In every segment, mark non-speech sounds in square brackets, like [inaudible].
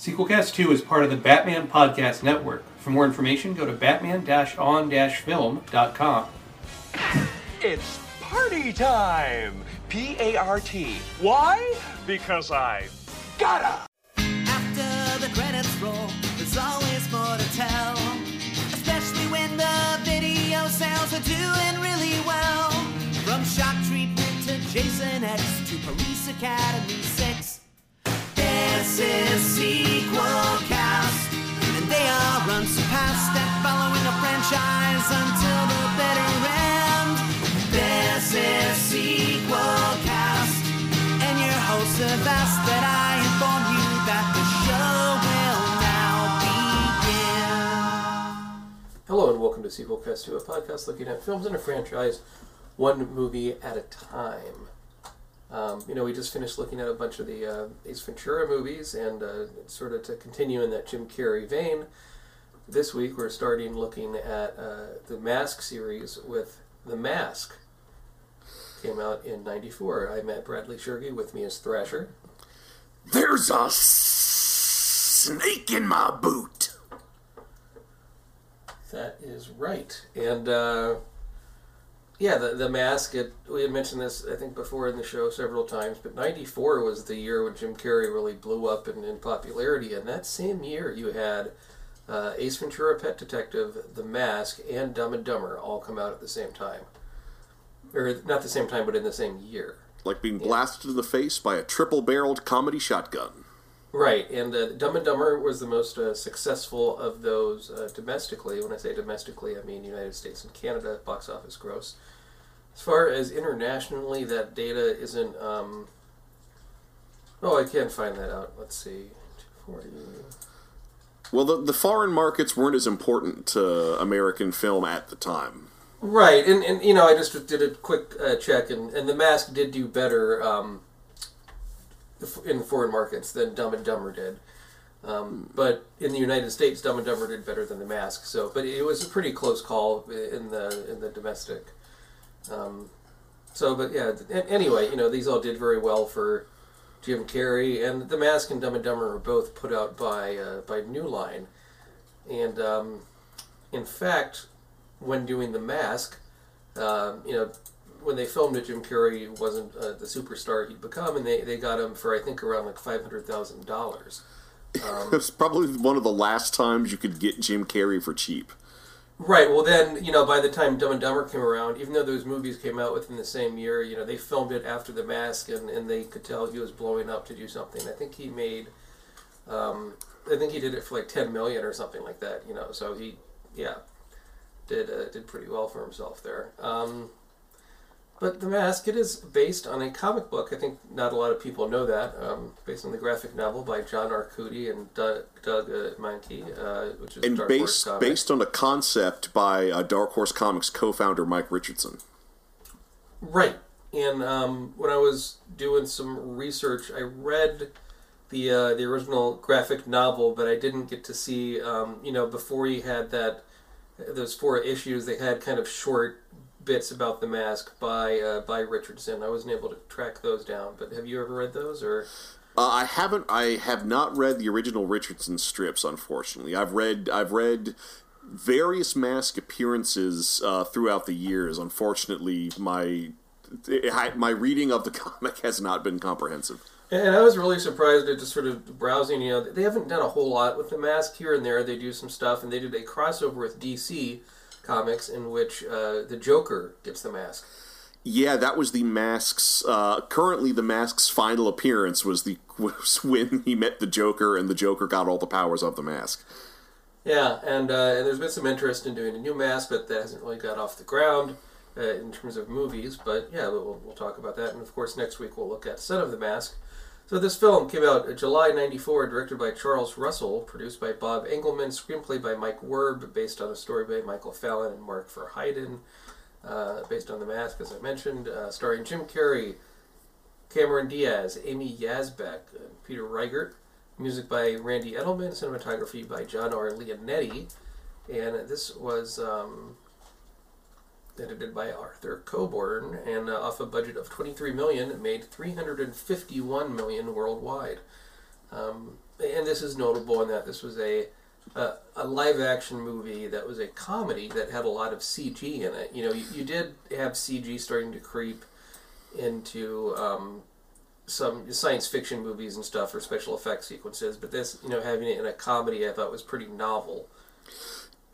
Sequelcast 2 is part of the Batman Podcast Network. For more information, go to batman-on-film.com. It's party time! P A R T. Why? Because I gotta! After the credits roll, there's always more to tell. Especially when the video sales are doing really well. From Shock Treatment to Jason X to Police Academy 6. This is Sequel Cast. And they are unsurpassed at following a franchise until the bitter end. This is Sequel Cast. And your hosts have asked that I inform you that the show will now begin. Hello and welcome to Sequelcast 2, a podcast looking at films in a franchise, one movie at a time. Um, you know, we just finished looking at a bunch of the uh, Ace Ventura movies, and uh, sort of to continue in that Jim Carrey vein, this week we're starting looking at uh, the Mask series with The Mask. Came out in '94. I met Bradley Shergi. With me as Thrasher. There's a snake in my boot. That is right. And uh, yeah, the the mask. It, we had mentioned this I think before in the show several times, but '94 was the year when Jim Carrey really blew up in, in popularity. And that same year, you had uh, Ace Ventura: Pet Detective, The Mask, and Dumb and Dumber all come out at the same time, or not the same time, but in the same year. Like being blasted in the face by a triple barreled comedy shotgun. Right, and uh, Dumb and Dumber was the most uh, successful of those uh, domestically. When I say domestically, I mean United States and Canada box office gross. As far as internationally, that data isn't. Um... Oh, I can't find that out. Let's see. 240. Well, the, the foreign markets weren't as important to American film at the time. Right, and, and you know, I just did a quick uh, check, and, and The Mask did do better um, in foreign markets than Dumb and Dumber did. Um, but in the United States, Dumb and Dumber did better than The Mask. So, but it was a pretty close call in the in the domestic. Um, so, but yeah. Anyway, you know, these all did very well for Jim Carrey, and The Mask and Dumb and Dumber were both put out by uh, by New Line, and um, in fact, when doing The Mask, um, you know, when they filmed it, Jim Carrey wasn't uh, the superstar he'd become, and they, they got him for I think around like five hundred thousand dollars. [laughs] It's probably one of the last times you could get Jim Carrey for cheap. Right. Well, then you know, by the time Dumb and Dumber came around, even though those movies came out within the same year, you know, they filmed it after The Mask, and, and they could tell he was blowing up to do something. I think he made, um, I think he did it for like ten million or something like that. You know, so he, yeah, did uh, did pretty well for himself there. Um, but The Mask, it is based on a comic book. I think not a lot of people know that. Um, based on the graphic novel by John Arcudi and Doug, Doug uh, Mahnke, uh, which is And Dark Horse based, based on a concept by uh, Dark Horse Comics co founder Mike Richardson. Right. And um, when I was doing some research, I read the uh, the original graphic novel, but I didn't get to see. Um, you know, before he had that those four issues, they had kind of short bits about the mask by uh, by Richardson. I wasn't able to track those down. But have you ever read those or? Uh, I haven't. I have not read the original Richardson strips. Unfortunately, I've read. I've read various mask appearances uh, throughout the years. Unfortunately, my I, my reading of the [laughs] comic has not been comprehensive. And I was really surprised at just sort of browsing. You know, they haven't done a whole lot with the mask here and there. They do some stuff, and they did a crossover with DC comics in which uh, the Joker gets the mask. Yeah, that was the mask's. Uh, currently, the mask's final appearance was the [laughs] was when he met the Joker, and the Joker got all the powers of the mask. Yeah, and uh, and there's been some interest in doing a new mask, but that hasn't really got off the ground uh, in terms of movies. But yeah, we'll, we'll talk about that. And of course, next week we'll look at Son of the Mask. So this film came out July '94, directed by Charles Russell, produced by Bob Engelman, screenplay by Mike Werb, based on a story by Michael Fallon and Mark Verheiden, uh, based on The Mask, as I mentioned, uh, starring Jim Carrey, Cameron Diaz, Amy and Peter Riegert. Music by Randy Edelman, cinematography by John R. Leonetti, and this was um, edited by Arthur Coburn, and uh, off a budget of 23 million, it made 351 million worldwide. Um, and this is notable in that this was a a, a live action movie that was a comedy that had a lot of CG in it. You know, you, you did have CG starting to creep into um, some science fiction movies and stuff or special effects sequences, but this, you know, having it in a comedy, I thought was pretty novel.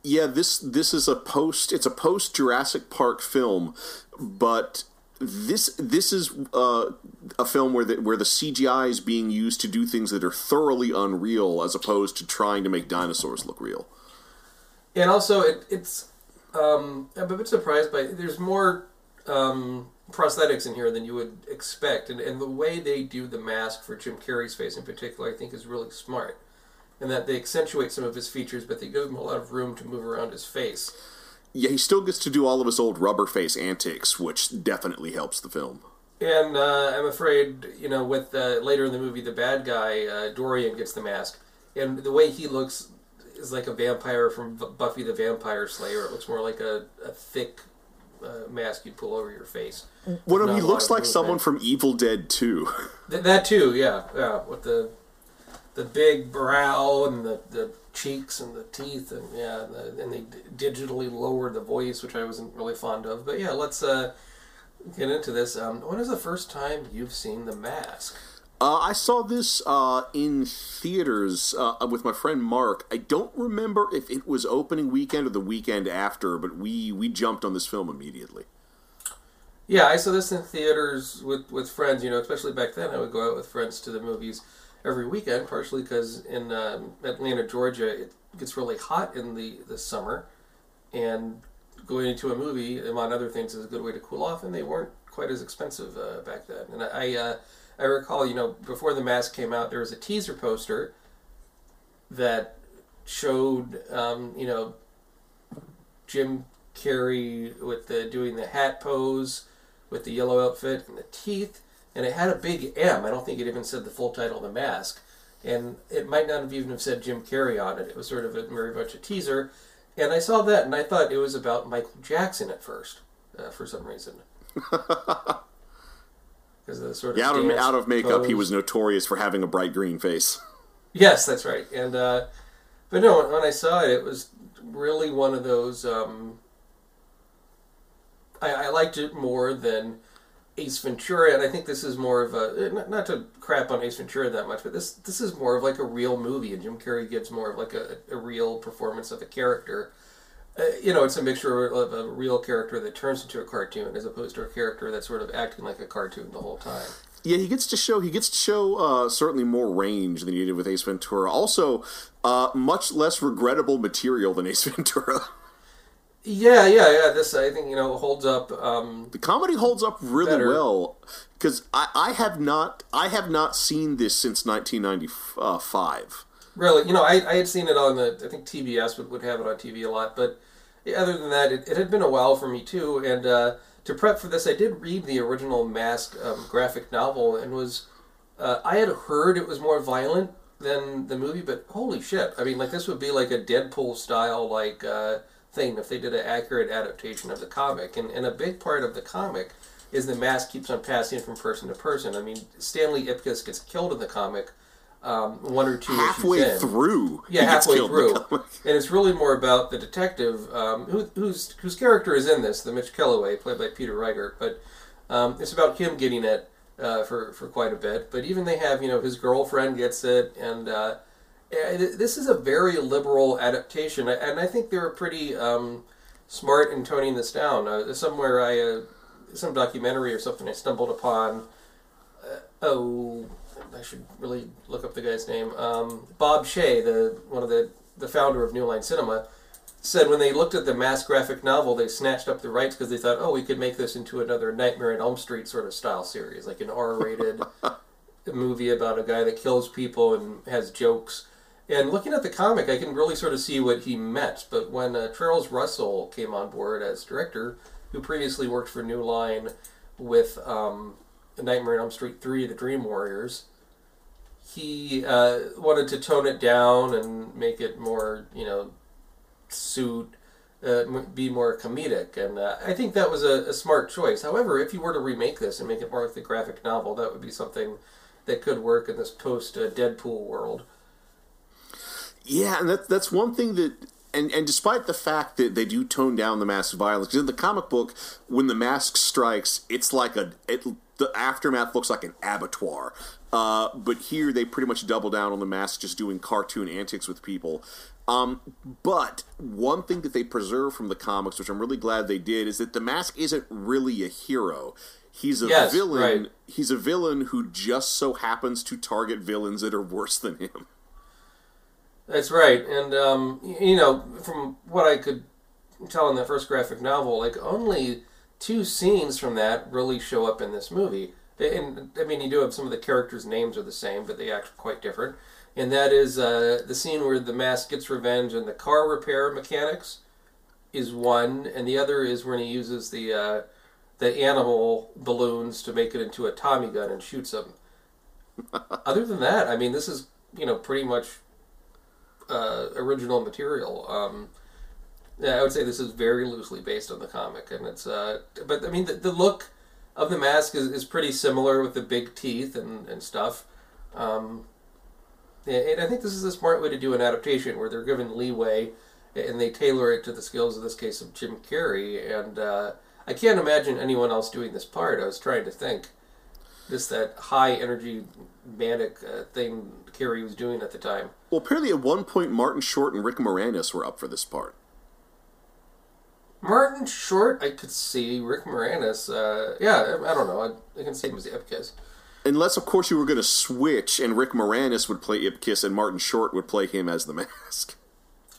Yeah, this this is a post. It's a post Jurassic Park film, but this this is uh, a film where the where the CGI is being used to do things that are thoroughly unreal, as opposed to trying to make dinosaurs look real. And also, it, it's um, I'm a bit surprised by there's more um, prosthetics in here than you would expect, and, and the way they do the mask for Jim Carrey's face in particular, I think, is really smart. And that they accentuate some of his features, but they give him a lot of room to move around his face. Yeah, he still gets to do all of his old rubber face antics, which definitely helps the film. And uh, I'm afraid, you know, with uh, later in the movie, the bad guy uh, Dorian gets the mask, and the way he looks is like a vampire from Buffy the Vampire Slayer. It looks more like a, a thick uh, mask you'd pull over your face. One of he looks of like movement. someone from Evil Dead 2. [laughs] Th- that too, yeah, yeah, with the the big brow and the, the cheeks and the teeth and yeah, and, the, and they d- digitally lowered the voice, which I wasn't really fond of. But yeah, let's uh, get into this. Um, when is the first time you've seen The Mask? Uh, I saw this uh, in theaters uh, with my friend Mark. I don't remember if it was opening weekend or the weekend after, but we we jumped on this film immediately. Yeah, I saw this in theaters with, with friends. You know, especially back then, I would go out with friends to the movies every weekend. Partially because in um, Atlanta, Georgia, it gets really hot in the the summer, and going into a movie, among other things, is a good way to cool off. And they weren't quite as expensive uh, back then. And I uh, I recall, you know, before the mask came out, there was a teaser poster that showed, um, you know, Jim Carrey with the doing the hat pose with the yellow outfit and the teeth, and it had a big M. I don't think it even said the full title of the mask, and it might not have even have said Jim Carrey on it. It was sort of a very much a teaser, and I saw that and I thought it was about Michael Jackson at first, uh, for some reason. [laughs] Because the sort of Yeah, out of, out of makeup, he was notorious for having a bright green face. Yes, that's right. And uh, but no, when I saw it, it was really one of those. Um, I, I liked it more than Ace Ventura, and I think this is more of a not, not to crap on Ace Ventura that much, but this this is more of like a real movie, and Jim Carrey gives more of like a, a real performance of a character. Uh, you know, it's a mixture of a real character that turns into a cartoon, as opposed to a character that's sort of acting like a cartoon the whole time. Yeah, he gets to show he gets to show uh, certainly more range than he did with Ace Ventura. Also, uh, much less regrettable material than Ace [laughs] Ventura. Yeah, yeah, yeah. This I think you know holds up. Um, The comedy holds up really Better. well because I, I have not I have not seen this since 1995. Really, you know, I, I had seen it on the, I think TBS would, would have it on TV a lot, but other than that, it, it had been a while for me too. And uh, to prep for this, I did read the original Mask um, graphic novel and was, uh, I had heard it was more violent than the movie, but holy shit. I mean, like, this would be like a Deadpool style, like, uh, thing if they did an accurate adaptation of the comic. And, and a big part of the comic is the mask keeps on passing from person to person. I mean, Stanley Ipkiss gets killed in the comic um, one or two Halfway issues in. through, Yeah, halfway through, and it's really more about the detective, um, who, whose whose character is in this, the Mitch Kellaway, played by Peter Reichert. But um, it's about him getting it uh, for for quite a bit. But even they have, you know, his girlfriend gets it, and uh, eh, this is a very liberal adaptation, and I think they were pretty um, smart in toning this down. Uh, somewhere I, uh, some documentary or something I stumbled upon. Uh, oh, I should really look up the guy's name. Um, Bob Shaye, the one of the the founder of New Line Cinema, said when they looked at the Mask graphic novel, they snatched up the rights because they thought, oh, we could make this into another Nightmare on Elm Street sort of style series, like an R-rated [laughs] movie about a guy that kills people and has jokes. And looking at the comic, I can really sort of see what he meant. But when uh, Charles Russell came on board as director, who previously worked for New Line with um, Nightmare on Elm Street 3, The Dream Warriors, he uh, wanted to tone it down and make it more, you know, suit, uh, be more comedic. And uh, I think that was a, a smart choice. However, if you were to remake this and make it more like the graphic novel, that would be something that could work in this post uh, Deadpool world. Yeah, and that's that's one thing that and and despite the fact that they do tone down the mask violence, 'cause in the comic book, when the mask strikes, it's like a it, the aftermath looks like an abattoir. Uh, but here they pretty much double down on the mask, just doing cartoon antics with people. Um, but one thing that they preserve from the comics, which I'm really glad they did, is that the mask isn't really a hero. He's a Yes, villain. right. He's a villain who just so happens to target villains that are worse than him. That's right, and um, you know, from what I could tell in that first graphic novel, like only two scenes from that really show up in this movie. And I mean, you do have some of the characters' names are the same, but they act quite different. And that is uh, the scene where the mask gets revenge and the car repair mechanics is one, and the other is when he uses the uh, the animal balloons to make it into a Tommy gun and shoots them. [laughs] Other than that, I mean, this is you know pretty much uh, original material. Um, yeah, I would say this is very loosely based on the comic, and it's. Uh, but I mean, the, the look of the mask is, is pretty similar with the big teeth and, and stuff. Um, and I think this is a smart way to do an adaptation where they're given leeway and they tailor it to the skills, in this case, of Jim Carrey. And uh, I can't imagine anyone else doing this part. I was trying to think. Just that high energy, manic uh, thing Carrey was doing at the time. Well, apparently at one point, Martin Short and Rick Moranis were up for this part. Martin Short, I could see. Rick Moranis, uh, yeah, I, I don't know. I, I can see him as Ipkiss. Unless, of course, you were going to switch and Rick Moranis would play Ipkiss and Martin Short would play him as the [laughs] mask.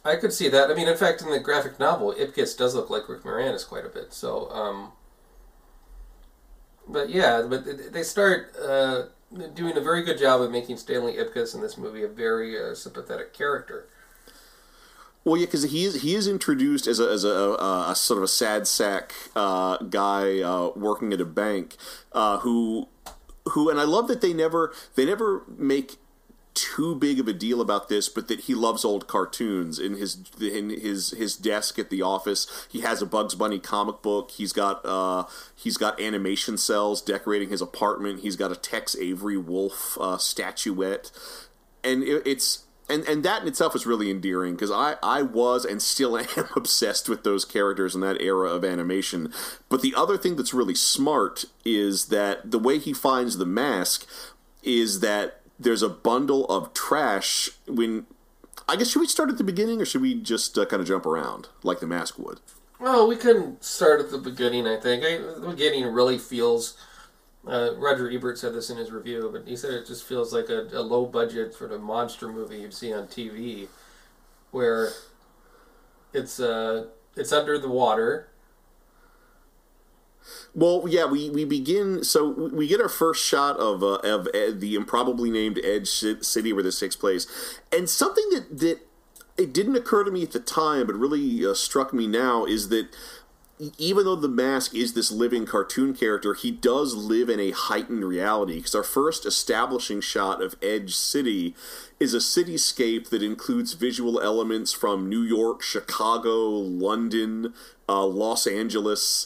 I could see that. I mean, in fact, in the graphic novel, Ipkiss does look like Rick Moranis quite a bit. So, um, but yeah, but they start uh, doing a very good job of making Stanley Ipkiss in this movie a very uh, sympathetic character. Well, yeah, because he is he is introduced as a as a, a, a sort of a sad sack uh, guy uh, working at a bank uh, who who and I love that they never they never make too big of a deal about this, but that he loves old cartoons. In his in his his desk at the office, he has a Bugs Bunny comic book. He's got uh, he's got animation cels decorating his apartment. He's got a Tex Avery Wolf uh, statuette, and it, it's and and that in itself is really endearing because I I was and still [laughs] am obsessed with those characters in that era of animation. But the other thing that's really smart is that the way he finds the mask is that there's a bundle of trash when. I guess should we start at the beginning or should we just uh, kind of jump around like the mask would? Well, we couldn't start at the beginning. I think I, the beginning really feels. Uh, Roger Ebert said this in his review, but he said it just feels like a, a low budget sort of monster movie you'd see on TV, where it's uh it's under the water. Well, yeah, we, we begin. So we get our first shot of uh, of Ed, the improbably named Edge City where this takes place, and something that that it didn't occur to me at the time, but really uh, struck me now is that even though the mask is this living cartoon character, he does live in a heightened reality. Because our first establishing shot of Edge City is a cityscape that includes visual elements from New York, Chicago, London, uh, Los Angeles.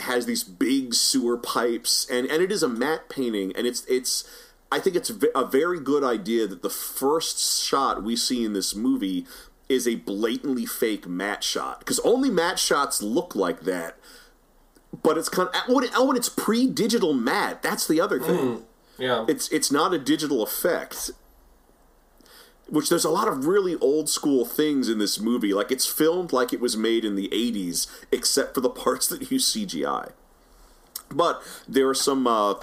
Has these big sewer pipes, and and it is a matte painting, and it's it's. I think it's a very good idea that the first shot we see in this movie is a blatantly fake matte shot because only matte shots look like that. But it's kind of oh, and- oh, and it's pre-digital matte. That's the other thing. Hmm, yeah, It's it's not a digital effect. Which there's a lot of really old school things in this movie. Like it's filmed like it was made in the 80s, except for the [laughs] parts that use CGI. But there are some uh,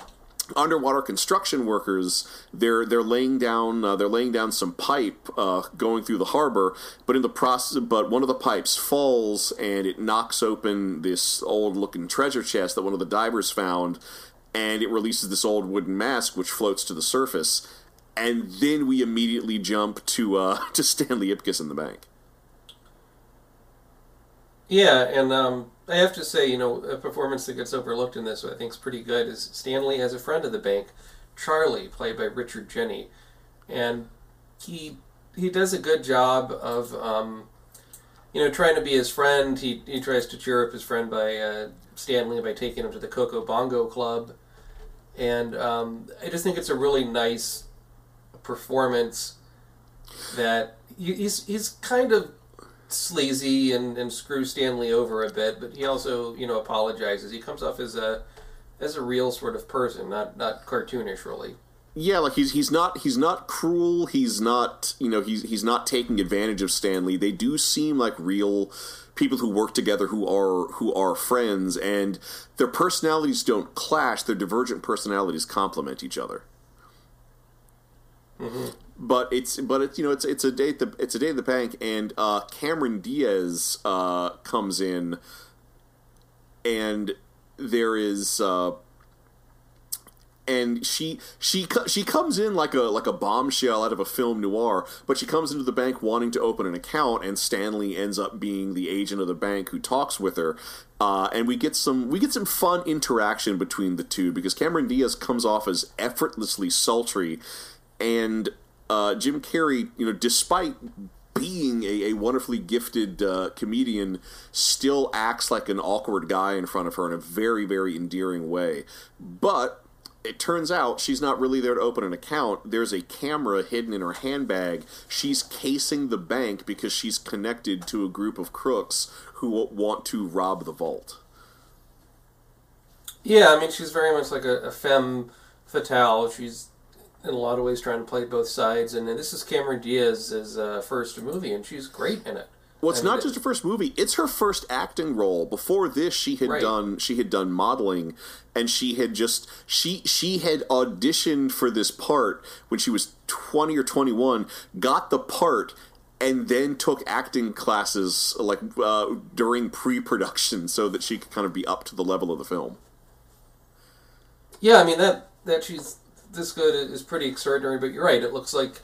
underwater construction workers. They're they're laying down uh, they're laying down some pipe uh, going through the harbor. But in the process, but one of the pipes falls and it knocks open this old looking treasure chest that one of the divers found, and it releases this old wooden mask which floats to the surface. And then we immediately jump to uh, [laughs] to Stanley Ipkiss in the bank. yeah, and um, I have to say, you know, a performance that gets overlooked in this, I think, is pretty good. Is Stanley has a friend of the bank, Charlie, played by Richard Jeni, and he he does a good job of, um, you know, trying to be his friend. He he tries to cheer up his friend by uh, Stanley by taking him to the Coco Bongo Club, and um, I just think it's a really nice performance that he- he's he's kind of sleazy and, and screws Stanley over a bit, but he also you know apologizes. He comes off as a as a real sort of person, not not cartoonish really. Yeah, like he's he's not he's not cruel. He's not you know he's he's not taking advantage of Stanley. They do seem like real people who work together who are who are friends, and their personalities don't clash. Their divergent personalities complement each other. But it's but it's you know it's it's a day at the it's a day at the bank, and uh, Cameron Diaz uh, comes in, and there is. Uh, and she she she comes in like a like a bombshell out of a film noir, but she comes into the bank wanting to open an account, and Stanley ends up being the agent of the bank who talks with her, uh, and we get some we get some fun interaction between the two because Cameron Diaz comes off as effortlessly sultry, and uh, Jim Carrey, you know, despite being a, a wonderfully gifted uh, comedian, still acts like an awkward guy in front of her in a very, very endearing way. But it turns out she's not really there to open an account. There's a camera hidden in her handbag. She's casing the bank because she's connected to a group of crooks who want to rob the vault. Yeah, I mean she's very much like a, a femme fatale. She's in a lot of ways trying to play both sides, and this is Cameron Diaz's uh, first movie, and she's great in it. Well, it's I mean, not just her first movie; it's her first acting role. Before this, she had Right. done she had done modeling, and she had just she she had auditioned for this part when she was twenty or twenty one, got the part, and then took acting classes like uh, during pre production so that she could kind of be up to the level of the film. Yeah, I mean that that she's this good is pretty extraordinary. But you're right; it looks like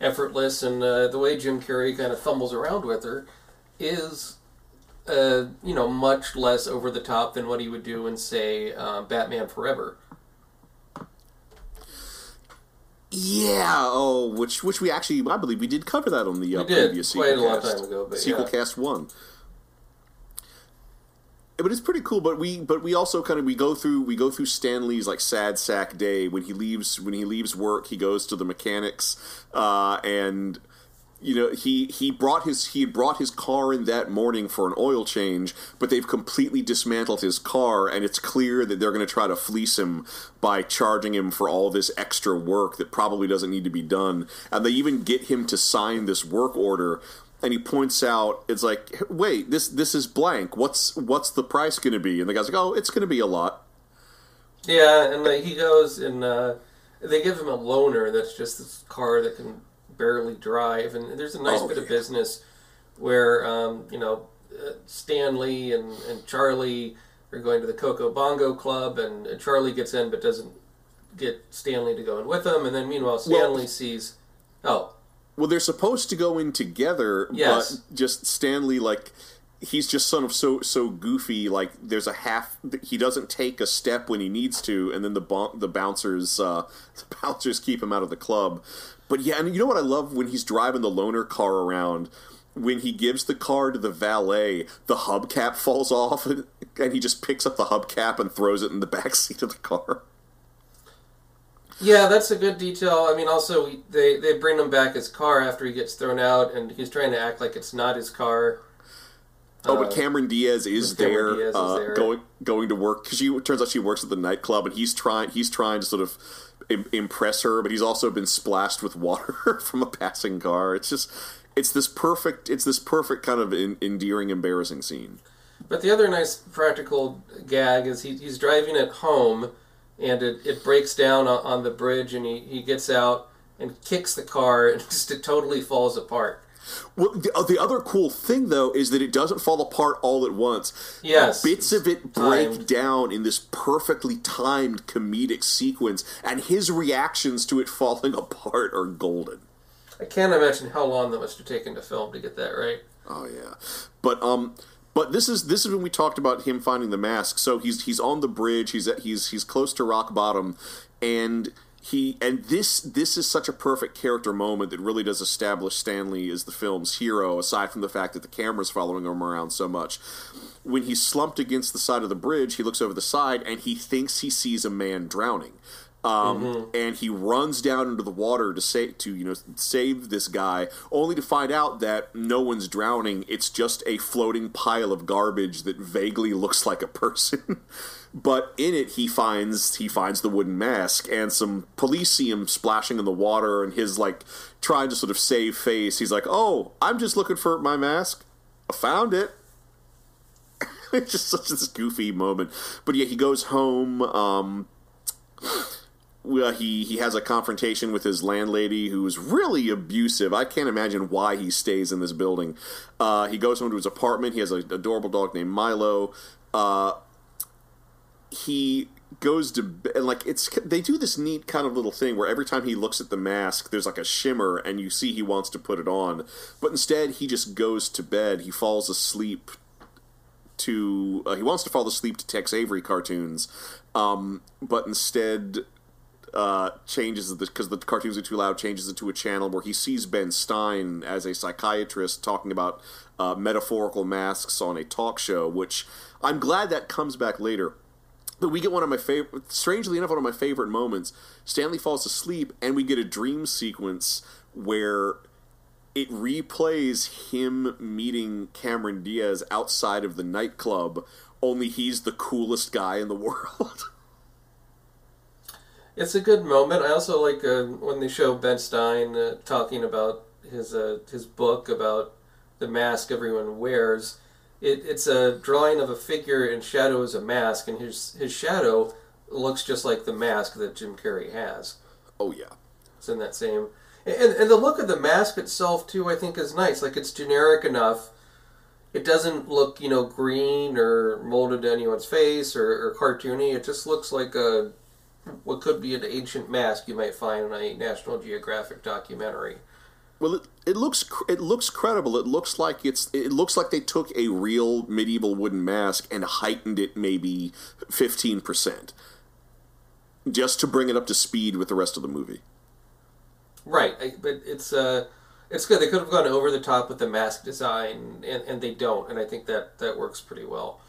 effortless, and uh, the way Jim Carrey kind of fumbles around with her is, uh, you know, much less over the top than what he would do in say uh, Batman Forever. Yeah. Oh, which which we actually I believe we did cover that on the uh, We did, previous quite a long Sequelcast. time ago, but sequel yeah. cast one. But it's pretty cool. But we but we also kind of we go through we go through Stanley's like sad sack day when he leaves when he leaves work he goes to the mechanics uh, and you know he he brought his he brought his car in that morning for an oil change but they've completely dismantled his car and it's clear that they're going to try to fleece him by charging him for all this extra work that probably doesn't need to be done and they even get him to sign this work order and he points out it's like wait this this is blank. What's what's the price going to be? And the guy's like oh it's going to be a lot. Yeah, and like, he goes and uh, they give him a loaner that's just this car that can barely drive, and there's a nice Oh, bit of business where um, you know uh, Stanley and, and Charlie are going to the Coco Bongo Club, and, and Charlie gets in but doesn't get Stanley to go in with him, and then meanwhile Stanley sees, oh, Well, they're supposed to go in together, Yes. but just Stanley, like, he's just sort of so so goofy. Like, there's a half. He doesn't take a step when he needs to, and then the bon- the bouncers uh, [laughs] the bouncers keep him out of the club. But yeah, and you know what I love when he's driving the loaner car around. When he gives the car to the valet, the hubcap falls off, and, [laughs] and he just picks up the hubcap and throws it in the back [laughs] seat of the car. Yeah, that's a good detail. I mean, also they they bring him back his car after he gets thrown out, and he's trying to act like it's not his car. Oh, but Uh, Cameron Diaz is there, Diaz is uh, there. going going to work because she turns out she works at the nightclub, and he's trying he's trying to sort of Im- impress her, but he's also been splashed with water [laughs] from a passing car. It's just it's this perfect it's this perfect kind of en- endearing, embarrassing scene. But the other nice practical gag is he, he's driving it home, and it, it breaks down on, on the bridge, and he, he gets out and kicks the car, and [laughs] just it totally falls apart. Well, the, uh, the other cool thing though is that it doesn't fall apart all at once. Yes. bits of it break Timed. down in this perfectly timed comedic sequence, and his reactions to it [laughs] falling apart are golden. I can't imagine how long that must have taken to film to get that right. Oh yeah, but um, but this is this is when we talked about him finding the mask. So he's he's on the bridge. He's at, he's he's close to rock bottom, and he and this this is such a perfect character moment that really does establish Stanley as the film's hero. Aside from the fact that the camera's following him around so much, when he's slumped against the side of the bridge, he looks over the side and he thinks he sees a man drowning. Um, and he runs down into the water to say to you know save this guy, only to find out that no one's drowning. It's just a floating pile of garbage that vaguely looks like a person. [laughs] but in it, he finds he finds the wooden mask, and some police see him splashing in the water, and his like trying to sort of save face. He's like, "Oh, I'm just looking for my mask. I found it." [laughs] it's just such this goofy moment. But yeah, he goes home. Um, he he has a confrontation with his landlady who's really abusive. I can't imagine why he stays in this building. Uh, he goes home to his apartment. He has an adorable dog named Milo. Uh, he goes to and like it's they do this neat kind of little thing where every time he looks at the mask there's like a shimmer and you see he wants to put it on but instead he just goes to bed he falls asleep to uh, he wants to fall asleep to Tex Avery cartoons um, but instead uh, changes because the cartoons are too loud. Changes it to a channel where he sees Ben Stein as a psychiatrist talking about uh, metaphorical masks on a talk show. Which I'm glad that comes back later. But we get one of my favorite, strangely enough, one of my favorite moments. Stanley falls asleep, and we get a dream sequence where it replays him meeting Cameron Diaz outside of the nightclub. Only he's the coolest guy in the [laughs] world. It's a good moment. I also like uh, when they show Ben Stein uh, talking about his uh, his book about the mask everyone wears. It, it's a drawing of a figure in shadow as a mask, and his his shadow looks just like the mask that Jim Carrey has. oh yeah. It's in that same, and and the look of the mask itself too. I think is nice. Like it's generic enough. It doesn't look you know green or molded to anyone's face or, or cartoony. It just looks like a what could be an ancient mask you might find in a National Geographic documentary. Well, it, it looks it looks credible. It looks like it's it looks like they took a real medieval wooden mask and heightened it maybe fifteen percent, just to bring it up to speed with the rest of the movie. Right, I- but it's uh, it's good. They could have gone over the top with the mask design, and, and they don't, and I think that that works pretty well.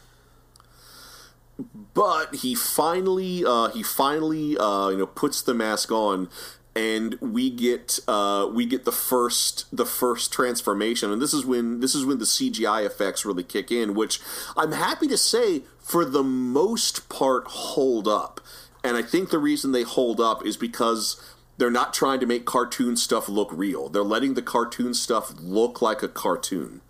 But he finally uh, he finally uh, you know puts the mask on. And we get uh, we get the first the first transformation, and this is when this is when the CGI effects really kick in, which I'm happy to say for the most part hold up. And I think the reason they hold up is because they're not trying to make cartoon stuff look real. They're letting the cartoon stuff look like a cartoon.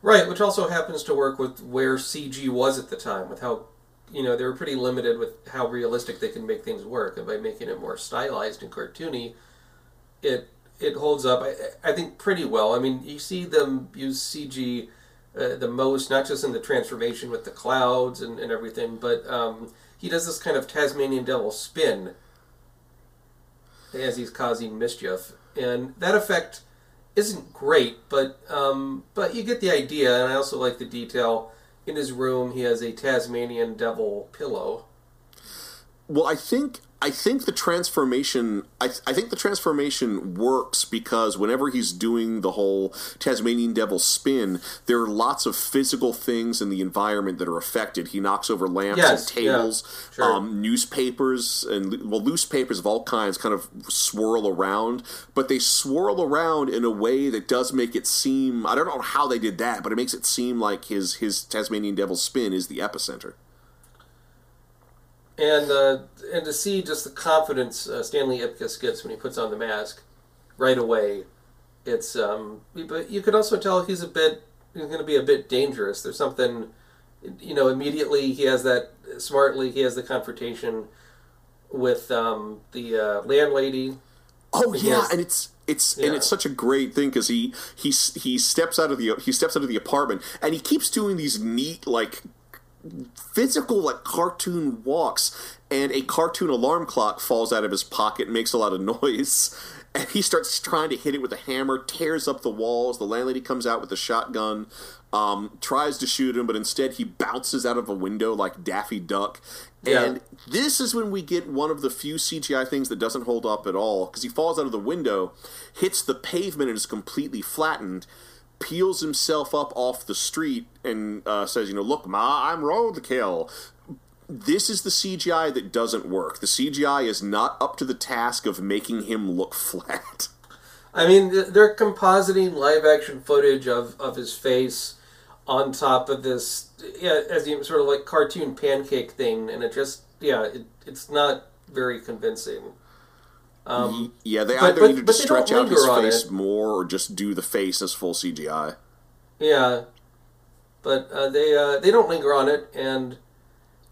Right, which also happens to work with where CG was at the time, with how you know they were pretty limited with how realistic they can make things work, and by making it more stylized and cartoony, it it holds up. I, I think pretty well. I mean, you see them use CG uh, the most, not just in the transformation with the clouds and, and everything, but um, he does this kind of Tasmanian devil spin as he's causing mischief, and that effect isn't great, but um, but you get the idea. And I also like the detail. In his room, he has a Tasmanian devil pillow. Well, I think I think the transformation I, I think the transformation works because whenever he's doing the whole Tasmanian devil spin, there are lots of physical things in the environment that are affected. He knocks over lamps Yes, and tables, yeah, sure. um, newspapers, and well, loose papers of all kinds kind of swirl around, but they swirl around in a way that does make it seem. I don't know how they did that, but it makes it seem like his his Tasmanian devil spin is the epicenter. And uh, and to see just the confidence uh, Stanley Ipkiss gets when he puts on the mask right away, it's um. But you could also tell he's a bit he's going to be a bit dangerous. There's something, you know, immediately he has that smartly he has the confrontation with um, the uh, landlady. Oh yeah, Yes. and it's it's Yeah. and it's such a great thing because he he he steps out of the he steps out of the apartment and he keeps doing these neat like physical like cartoon walks and a cartoon alarm clock falls out of his pocket and makes a lot of [laughs] noise. And he starts trying to hit it with a hammer tears up the walls. The landlady comes out with a shotgun um, tries to shoot him but instead he bounces out of a window like daffy duck. Yeah. and this is when we get one of the few CGI things that doesn't hold up at all because he falls out of the window, hits the pavement and is completely flattened, peels himself up off the street and uh, says, "You know, look, ma, I'm roadkill." this is the CGI that doesn't work. The CGI is not up to the task of making him look [laughs] flat. I mean, they're compositing live action footage of, of his face on top of this, yeah, as you sort of like cartoon pancake thing, and it just, yeah, it, it's not very convincing. Um, yeah, they but- either but- needed to stretch out his face it. more or just do the face as full CGI. Yeah, but uh, they uh, they don't linger on it, and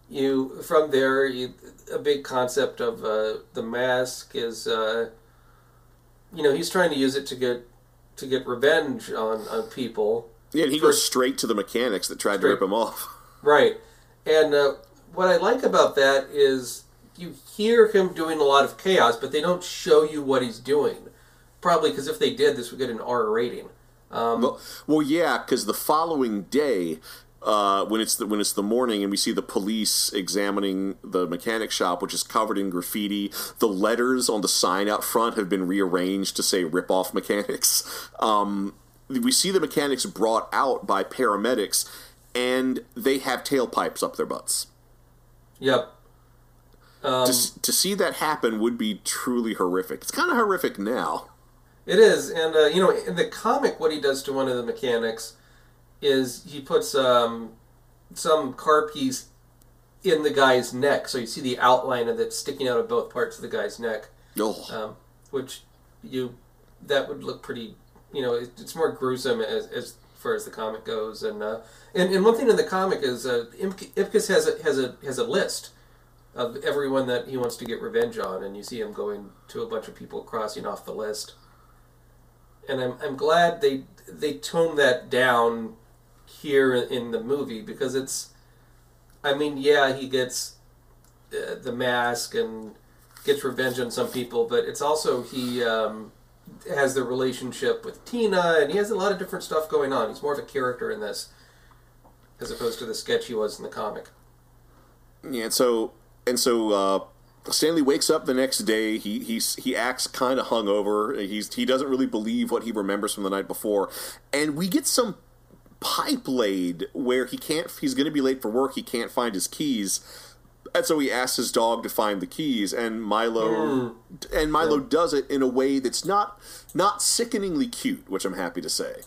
you from there you, a big concept of uh, the mask is uh, you know he's trying to use it to get to get revenge on, on people, Yeah, and he goes straight to the mechanics that tried to rip him off. [laughs] right? And uh, what I like about that is you hear him doing a lot of chaos, but they don't show you what he's doing. Probably because if they did, this would get an R rating. Um, Well, well, yeah, because the following day, uh, when it's the, when it's the morning, and we see the police examining the mechanic shop, which is covered in graffiti. The letters on the sign out front have been rearranged to say "rip off mechanics." Um, we see the mechanics brought out by paramedics, and they have tailpipes up their butts. Yep. Um, to, to see that happen would be truly horrific. It's kind of horrific now. It is, and uh, you know, in the comic, what he does to one of the mechanics is he puts um, some car piece in the guy's neck, so you see the outline of it sticking out of both parts of the guy's neck, Oh, um, which you that would look pretty. You know, it, it's more gruesome as, as far as the comic goes, and uh, and, and one thing in the comic is uh, Ipkiss has a has a has a list of everyone that he wants to get revenge on, and you see him going to a bunch of people crossing off the list. And I'm, I'm glad they they toned that down here in the movie because it's I mean yeah he gets uh, the mask and gets revenge on some people but it's also he um, has the relationship with Tina and he has a lot of different stuff going on. He's more of a character in this as opposed to the sketch he was in the comic. Yeah, so and so uh, Stanley wakes up the next day. He he's he acts kind of hungover. He's he doesn't really believe what he remembers from the night before, and we get some pipe laid where he can't. He's going to be late for work. He can't find his keys. And so he asks his dog to find the keys, and Milo and Milo does it in a way that's not not sickeningly cute, which I'm happy to say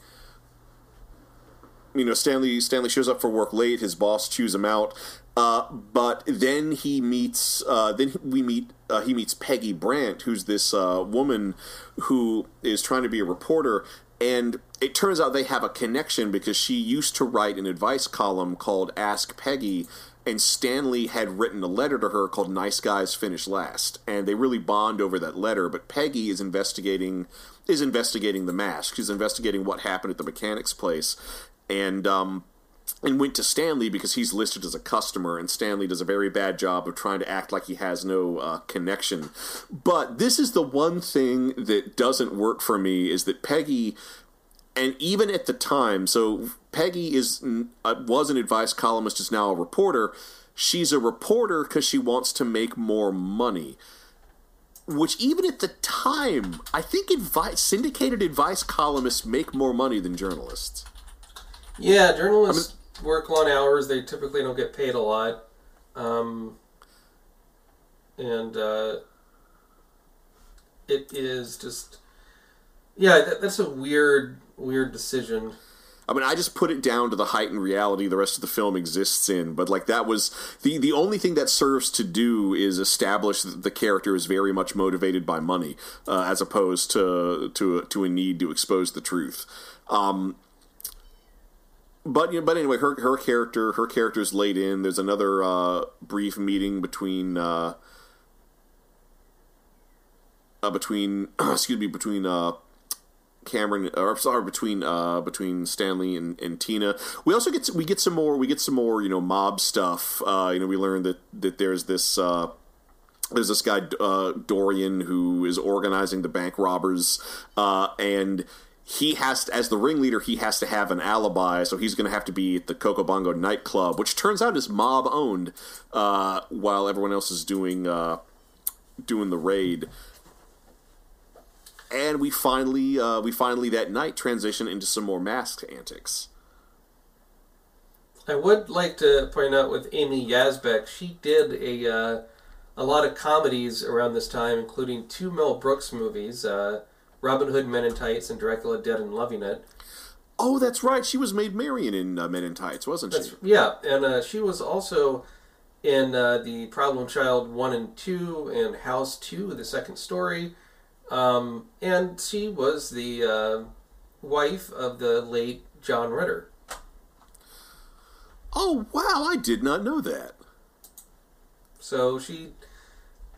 you know Stanley Stanley shows up for work late. His boss chews him out, uh, but then he meets uh, then we meet uh, he meets Peggy Brandt, who's this uh, woman who is trying to be a reporter, and it turns out they have a connection because she used to write an advice column called Ask Peggy. And Stanley had written a letter to her called "Nice Guys Finish Last," and they really bond over that letter. But Peggy is investigating is investigating the mask. She's investigating what happened at the mechanic's place, and um, and went to Stanley because he's listed as a customer, and Stanley does a very bad job of trying to act like he has no uh, connection. But this is the one thing that doesn't work for me is that Peggy, and even at the time, so Peggy is uh, was an advice columnist, is now a reporter. She's a reporter because she wants to make more money which even at the time, I think advice, syndicated advice columnists make more money than journalists. yeah journalists work long hours they typically don't get paid a lot um, and uh, it is just yeah that, that's a weird weird decision I mean, I just put it down to the heightened reality the rest of the film exists in, but like that was the the only thing that serves to do is establish that the character is very much motivated by money, uh, as opposed to to to a need to expose the truth. Um, but you know, but anyway, her her character her character's laid in. There's another uh, brief meeting between. Uh, uh, between [clears throat] excuse me between uh, Cameron or sorry between uh between Stanley and, and Tina. We also get we get some more we get some more you know mob stuff. Uh, you know we learn that that there's this uh, there's this guy uh, Dorian who is organizing the bank robbers uh, and. He has to, as the ringleader, he has to have an alibi, so he's going to have to be at the Coco Bongo nightclub, which turns out is mob owned, uh, while everyone else is doing uh, doing the raid and we finally uh, we finally that night transition into some more masked antics. I would like to point out with Amy Yasbeck, she did a uh, a lot of comedies around this time, including two Mel Brooks movies, uh, Robin Hood Men in Tights and Dracula Dead and Loving It. Oh, that's right. She was Maid Marian in uh, Men in Tights, wasn't That's she? yeah, and uh, she was also in uh, the Problem Child one and two and House two, the second story, um, and she was the uh, wife of the late John Ritter. Oh, wow. I did not know that. So she,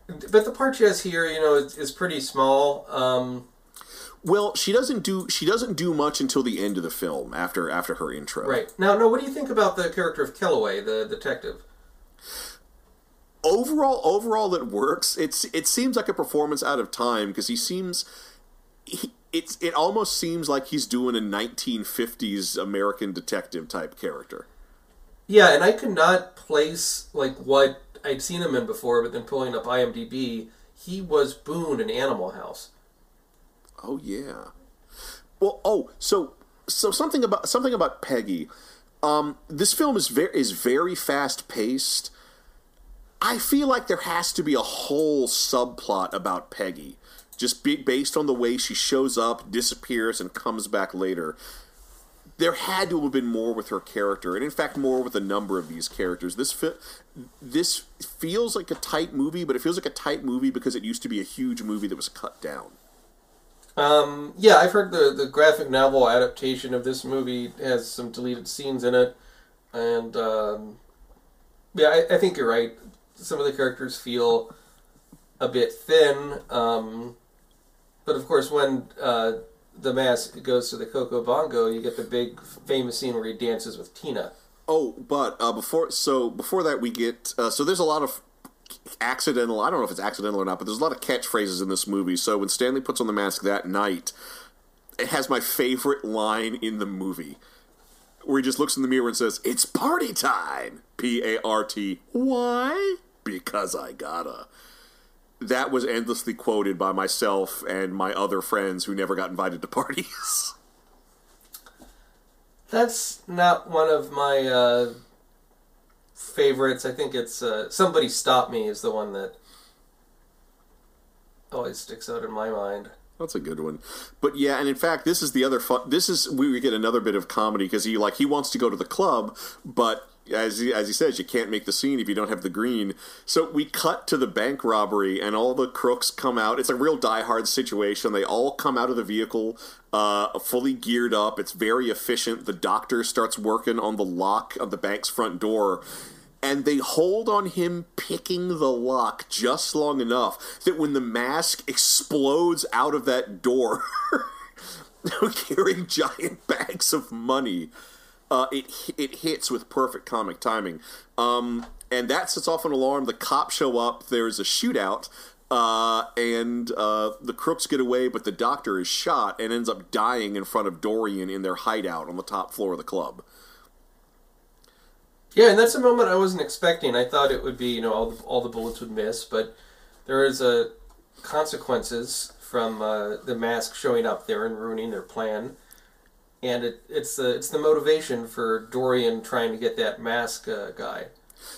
but the part she has here, you know, is, is pretty small. Um, Well, she doesn't do she doesn't do much until the end of the film after after her intro. right now, no, what do you think about the character of Kellaway, the detective? Overall, overall, it works. It's it seems like a performance out of time because he seems. He, it's it almost seems like he's doing a 1950s American detective type character. Yeah, and I could not place like what I'd seen him in before, but then pulling up IMDb, he was Boone in Animal House. Oh yeah. Well, oh, so so something about something about Peggy. Um, this film is very is very fast paced. I feel like there has to be a whole subplot about Peggy, just be, based on the way she shows up, disappears, and comes back later. There had to have been more with her character, and in fact, more with a number of these characters. This fi- this feels like a tight movie, but it feels like a tight movie because it used to be a huge movie that was cut down. Um, yeah, I've heard the the graphic novel adaptation of this movie has some deleted scenes in it, and um, yeah, I, I think you're right. Some of the characters feel a bit thin, um, but of course, when uh, the mask goes to the Coco Bongo, you get the big famous scene where he dances with Tina. Oh, but uh, before so before that we get uh, so there's a lot of accidental. I don't know if it's accidental or not, but there's a lot of catchphrases in this movie. So when Stanley puts on the mask that night, it has my favorite line in the movie, where he just looks in the mirror and says, "It's party time." P A R T. Why? Because I gotta. That was endlessly quoted by myself and my other friends who never got invited to [laughs] parties. That's not one of my uh, favorites. I think it's uh, "Somebody Stop Me" is the one that always sticks out in my mind. That's a good one. But yeah, and in fact, this is the other fun. This is we get another bit of comedy because he like he wants to go to the club, but as he, as he says, you can't make the scene if you don't have the green. So we cut to the bank robbery, and all the crooks come out. It's a real Die Hard situation. They all come out of the vehicle, uh, fully geared up. It's very efficient. The doctor starts working on the lock of the bank's front door. And they hold on him picking the lock just long enough that when the mask explodes out of that door, [laughs] carrying giant bags of money, uh, it it hits with perfect comic timing. Um, and that sets off an alarm. The cops show up. There's a shootout. Uh, and uh, the crooks get away, but the doctor is shot and ends up dying in front of Dorian in their hideout on the top floor of the club. Yeah, and that's a moment I wasn't expecting. I thought it would be, you know, all the, all the bullets would miss, but there is a consequences from uh, the mask showing up there and ruining their plan, and it, it's the it's the motivation for Dorian trying to get that mask uh, guy.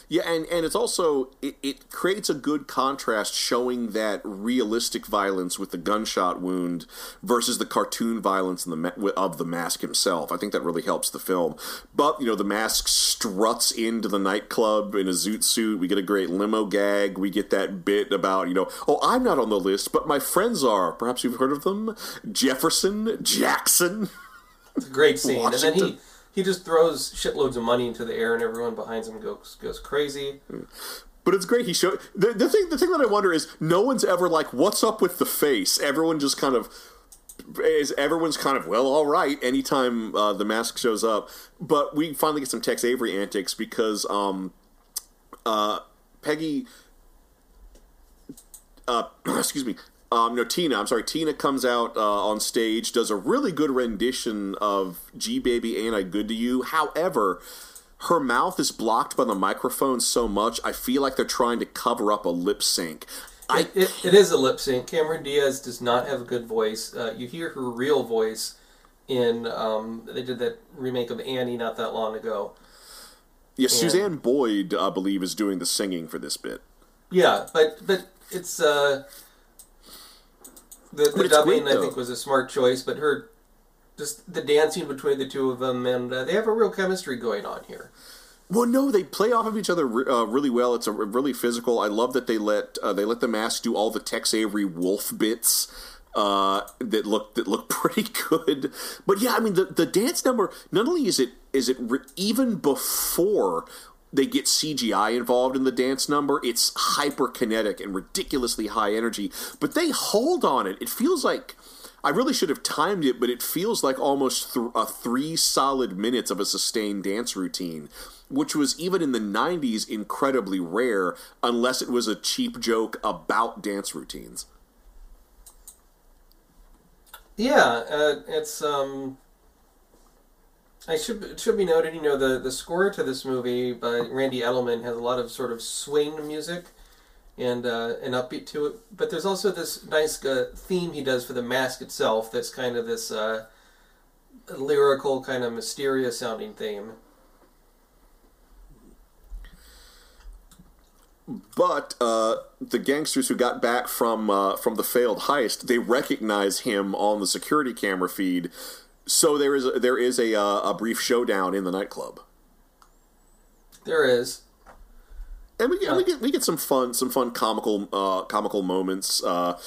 Yeah, and, and it's also it, it creates a good contrast showing that realistic violence with the gunshot wound versus the cartoon violence in the of the mask himself. I think that really helps the film. But you know, the mask struts into the nightclub in a zoot suit. We get a great limo gag. We get that bit about you know, oh, I'm not on the list, but my friends are. Perhaps you've heard of them: Jefferson, Jackson. It's a great scene, and then he Washington. He just throws shitloads of money into the air, and everyone behind him goes goes crazy. But it's great. He showed the, the thing. The thing that I wonder is, no one's ever like, "What's up with the face?" Everyone just kind of is. Everyone's kind of well, all right. Anytime uh, the mask shows up, but we finally get some Tex Avery antics because um, uh, Peggy, uh, [clears throat] excuse me. Um, no, Tina. I'm sorry. Tina comes out uh, on stage, does a really good rendition of "Gee Baby Ain't I Good to You." However, her mouth is blocked by the microphone so much. I feel like they're trying to cover up a lip sync. I It, it, it is a lip sync. Cameron Diaz does not have a good voice. Uh, you hear her real voice in um, they did that remake of Annie not that long ago. Yeah, Suzanne Boyd, I believe, is doing the singing for this bit. Yeah, but but it's uh the, the dubbing great, I think was a smart choice, but her just the dancing between the two of them and uh, they have a real chemistry going on here. Well, no, they play off of each other uh, really well. It's a really physical. I love that they let uh, they let the mask do all the Tex Avery wolf bits uh, that look that look [laughs] pretty good. But yeah, I mean the the dance number. Not only is it is it re- even before they get CGI involved in the dance number, it's hyperkinetic and ridiculously high energy. But they hold on it. It feels like. I really should have timed it, but it feels like almost th- a three solid minutes of a sustained dance routine, which was even in the 90s incredibly rare, unless it was a cheap joke about dance routines. Yeah, uh, it's um. I should it should be noted, you know, the the score to this movie by Randy Edelman has a lot of sort of swing music and uh, an upbeat to it. But there's also this nice uh, theme he does for the mask itself. That's kind of this uh, lyrical, kind of mysterious sounding theme. But uh, the gangsters who got back from uh, from the failed heist, they recognize him on the security camera feed. So there is a, there is a uh, a brief showdown in the nightclub. There is. and we get, we get we get some fun some fun comical uh, comical moments. Uh,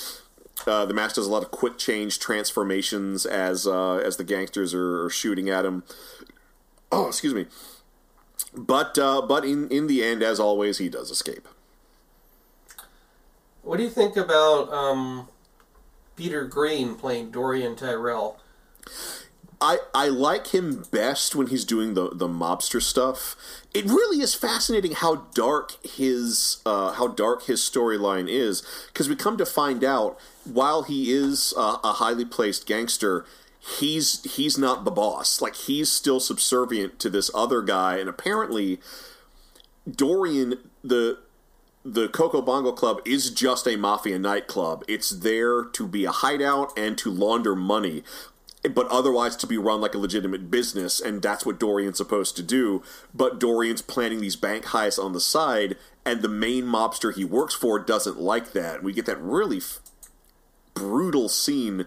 uh, the mask does a lot of quick change transformations as uh, as the gangsters are, are shooting at him. [clears throat] Oh, excuse me. But uh, but in in the end, as always, he does escape. What do you think about um, Peter Greene playing Dorian Tyrell? I, I like him best when he's doing the, the mobster stuff. It really is fascinating how dark his uh, how dark his storyline is because we come to find out while he is uh, a highly placed gangster, he's he's not the boss. Like he's still subservient to this other guy, and apparently Dorian the the Coco Bongo Club is just a mafia nightclub. It's there to be a hideout and to launder money, but otherwise to be run like a legitimate business, and that's what Dorian's supposed to do. But Dorian's planning these bank heists on the side, and the main mobster he works for doesn't like that. We get that really f- brutal scene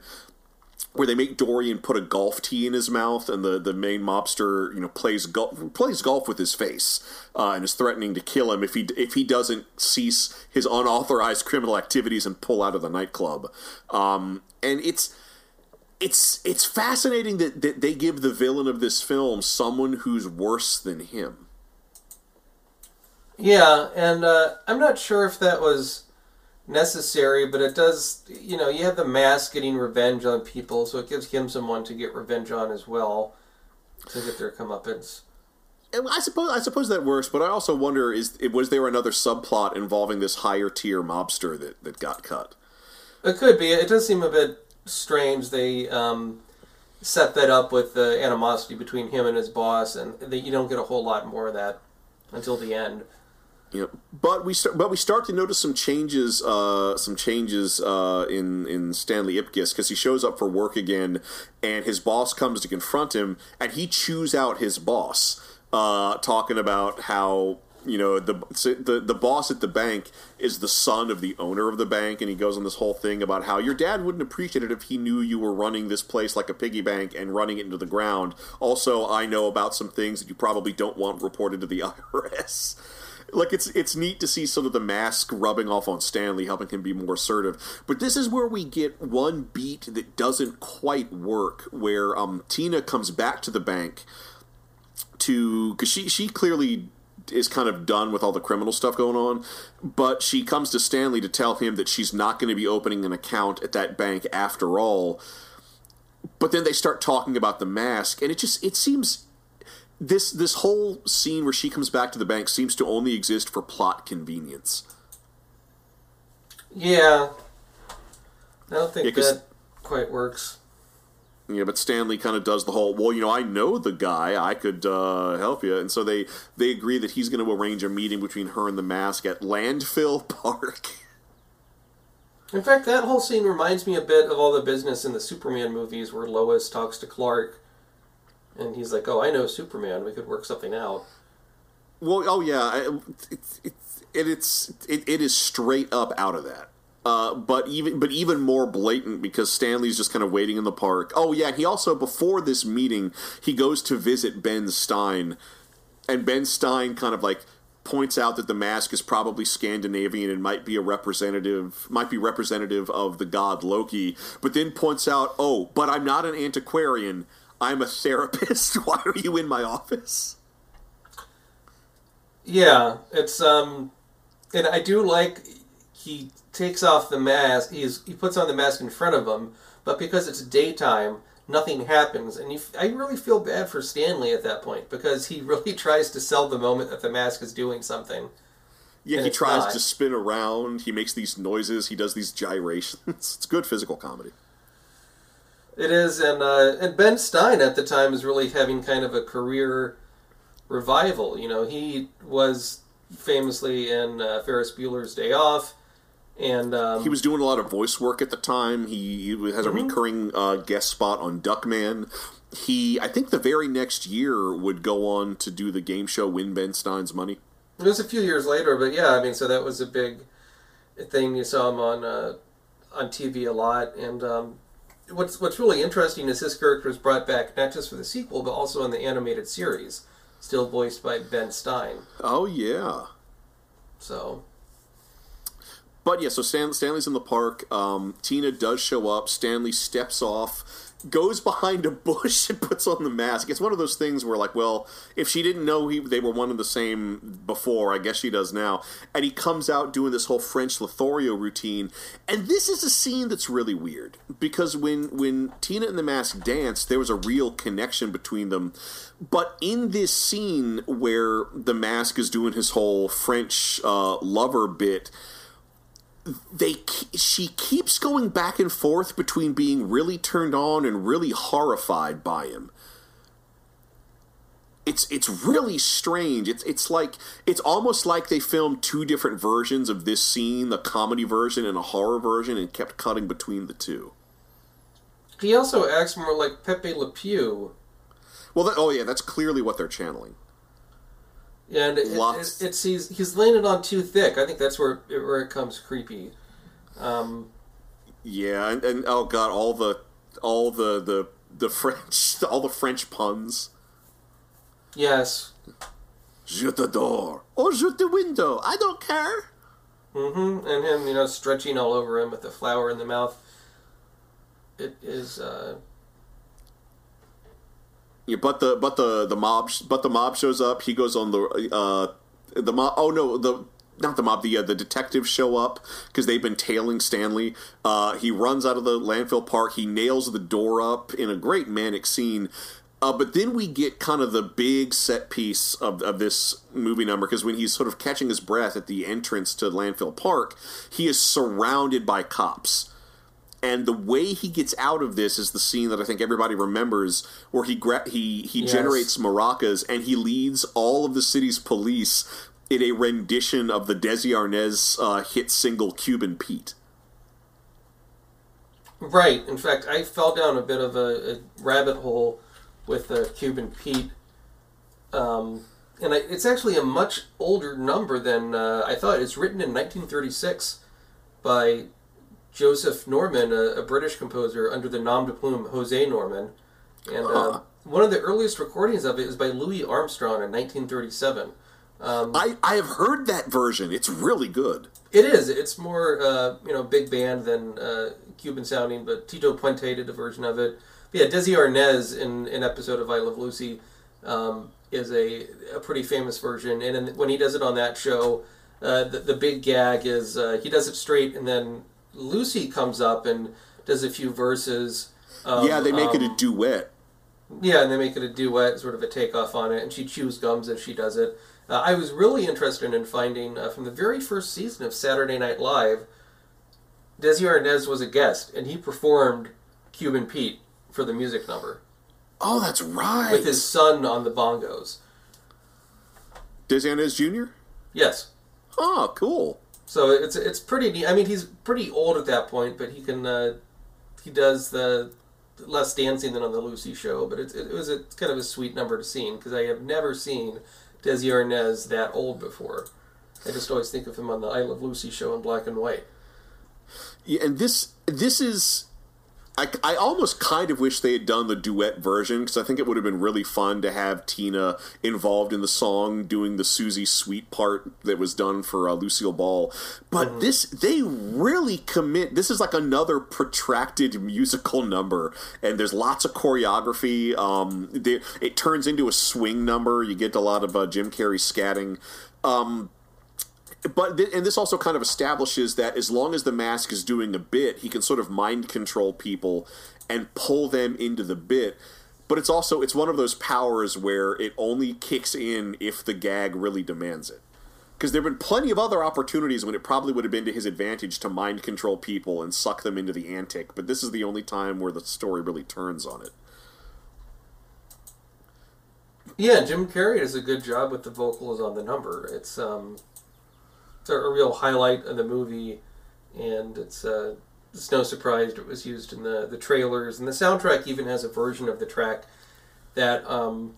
where they make Dorian put a golf tee in his mouth, and the, the main mobster, you know, plays golf plays golf with his face, uh, and is threatening to kill him if he if he doesn't cease his unauthorized criminal activities and pull out of the nightclub. Um, and it's it's it's fascinating that, that they give the villain of this film someone who's worse than him. Yeah, and uh, I'm not sure if that was necessary, but it does. You know, you have the mask getting revenge on people, so it gives him someone to get revenge on as well to get their comeuppance. And I suppose I suppose that works, but I also wonder is was there another subplot involving this higher tier mobster that, that got cut? It could be. It does seem a bit strange. They um, set that up with the animosity between him and his boss, and that you don't get a whole lot more of that until the end. Know, but we start, but we start to notice some changes, uh, some changes uh, in in Stanley Ipkiss because he shows up for work again, and his boss comes to confront him, and he chews out his boss, uh, talking about how you know the, the the boss at the bank is the son of the owner of the bank, and he goes on this whole thing about how your dad wouldn't appreciate it if he knew you were running this place like a piggy bank and running it into the ground. Also, I know about some things that you probably don't want reported to the [laughs] IRS like it's it's neat to see sort of the mask rubbing off on Stanley, helping him be more assertive. But this is where we get one beat that doesn't quite work, where um, Tina comes back to the bank to because she she clearly is kind of done with all the criminal stuff going on, but she comes to Stanley to tell him that she's not going to be opening an account at that bank after all. But then they start talking about the mask, and it just it seems this this whole scene where she comes back to the bank seems to only exist for plot convenience. Yeah, I don't think Yeah, that quite works. Yeah, but Stanley kind of does the whole, well, you know, I know the guy, I could uh, help you, and so they they agree that he's going to arrange a meeting between her and the mask at Landfill [laughs] Park. In fact, that whole scene reminds me a bit of all the business in the Superman movies where Lois talks to Clark, and he's like, "Oh, I know Superman. We could work something out." Well, oh yeah, it, it, it, it's it, it is straight up out of that. Uh, but even but even more blatant because Stanley's just kind of waiting in the park. Oh yeah, he also before this meeting he goes to visit Ben Stein, and Ben Stein kind of like points out that the mask is probably Scandinavian and might be a representative might be representative of the god Loki, but then points out, "Oh, but I'm not an antiquarian. I'm a therapist. [laughs] Why are you in my office?" Yeah, it's um, and I do like he takes off the mask. He's he puts on the mask in front of him, but because it's daytime, nothing happens. And you, I really feel bad for Stanley at that point because he [laughs] really tries to sell the moment that the mask is doing something. Yeah, he tries not. to spin around. He makes these noises. He does these gyrations. [laughs] It's good physical comedy. It is, and uh, and Ben Stein at the time is really having kind of a career revival. You know, he was famously in uh, Ferris Bueller's Day Off, and um, He was doing a lot of voice work at the time. He, he has a Mm-hmm. recurring uh, guest spot on Duckman. He, I think, the very next year would go on to do the game show Win Ben Stein's Money. It was a few years later, but yeah, I mean, so that was a big thing. You saw him on uh, on TV a lot, and um, what's what's really interesting is his character was brought back not just for the sequel, but also in the animated series, still voiced by Ben Stein. Oh yeah. So But yeah, so Stan, Stanley's in the park. Um, Tina does show up. Stanley steps off, goes behind a bush, [laughs] and puts on the mask. It's one of those things where, like, well, if she didn't know he, they were one and the same before, I guess she does now. And he comes out doing this whole French Lothario routine. And this is a scene that's really weird because when when Tina and the mask danced, there was a real connection between them. But in this scene where the mask is doing his whole French uh, lover bit they she keeps going back and forth between being really turned on and really horrified by him. It's it's really strange. It's it's like it's almost like they filmed two different versions of this scene, the comedy version and a horror version, and kept cutting between the two. he also acts more like Pepe Le Pew. Well, that, oh yeah, that's clearly what they're channeling. And it, Lots. it, it's he's he's laying it on too thick. I think that's where it, where it comes creepy. Um, Yeah, and, and oh god, all the all the the the French, [laughs] all the French puns. yes, Shut the door or shut the window. I don't care. Mm-hmm. and him, you know, stretching all over him with the flower in the mouth. It is. Uh, Yeah, but the but the the mob but the mob shows up. He goes on the uh the mob. Oh no, the not the mob. The uh, the detectives show up because they've been tailing Stanley. Uh, he runs out of the landfill park. He nails the door up in a great manic scene. Uh, but then we get kind of the big set piece of, of this movie number because when he's sort of catching his breath at the entrance to Landfill Park, he is surrounded by cops. And the way he gets out of this is the scene that I think everybody remembers, where he gra- he he Yes. generates maracas and he leads all of the city's police in a rendition of the Desi Arnaz uh, hit single "Cuban Pete." right. In fact, I fell down a bit of a, a rabbit hole with uh, Cuban Pete. Um, and I, it's actually a much older number than uh, I thought. It's written in 1936 by Joseph Norman, a, a British composer under the nom de plume Jose Norman. And uh, one of the earliest recordings of it is by Louis Armstrong in 1937. I I have heard that version. It's really good. It is. It's more, uh, you know, big band than uh, Cuban sounding, but Tito Puente did a version of it. But yeah, Desi Arnaz in an episode of I Love Lucy um, is a, a pretty famous version, and in, when he does it on that show, uh, the, the big gag is uh, he does it straight, and then Lucy comes up and does a few verses. Of, yeah, they make it a um, duet. yeah, and they make it a duet, sort of a takeoff on it, and she chews gums as she does it. Uh, I was really interested in finding uh, from the very first season of Saturday Night Live, Desi Arnaz was a guest, and he performed Cuban Pete for the music number Oh, that's right. with his son on the bongos. Desi Arnaz Jr. Yes, Oh, cool. So it's it's pretty neat. I mean, he's pretty old at that point, but he can uh, he does the less dancing than on the Lucy show. But it's, it was a it's kind of a sweet number to see because I have never seen Desi Arnaz that old before. I just always think of him on the I Love Lucy show in black and white. Yeah, and this this is I, I almost kind of wish they had done the duet version because I think it would have been really fun to have Tina involved in the song doing the Susie Sweet part that was done for uh, Lucille Ball. But this, they really commit. This is like another protracted musical number, and there's lots of choreography. Um, there, it turns into a swing number. You get a lot of uh, Jim Carrey scatting. Um, but th- and this also kind of establishes that as long as the mask is doing a bit, he can sort of mind control people and pull them into the bit. But it's also it's one of those powers where it only kicks in if the gag really demands it. Because there have been plenty of other opportunities when it probably would have been to his advantage to mind control people and suck them into the antic, but this is the only time where the story really turns on it. Yeah, Jim Carrey does a good job with the vocals on the number. It's um, it's a, real highlight of the movie, and it's uh, it's no surprise it was used in the the trailers, and the soundtrack even has a version of the track that um,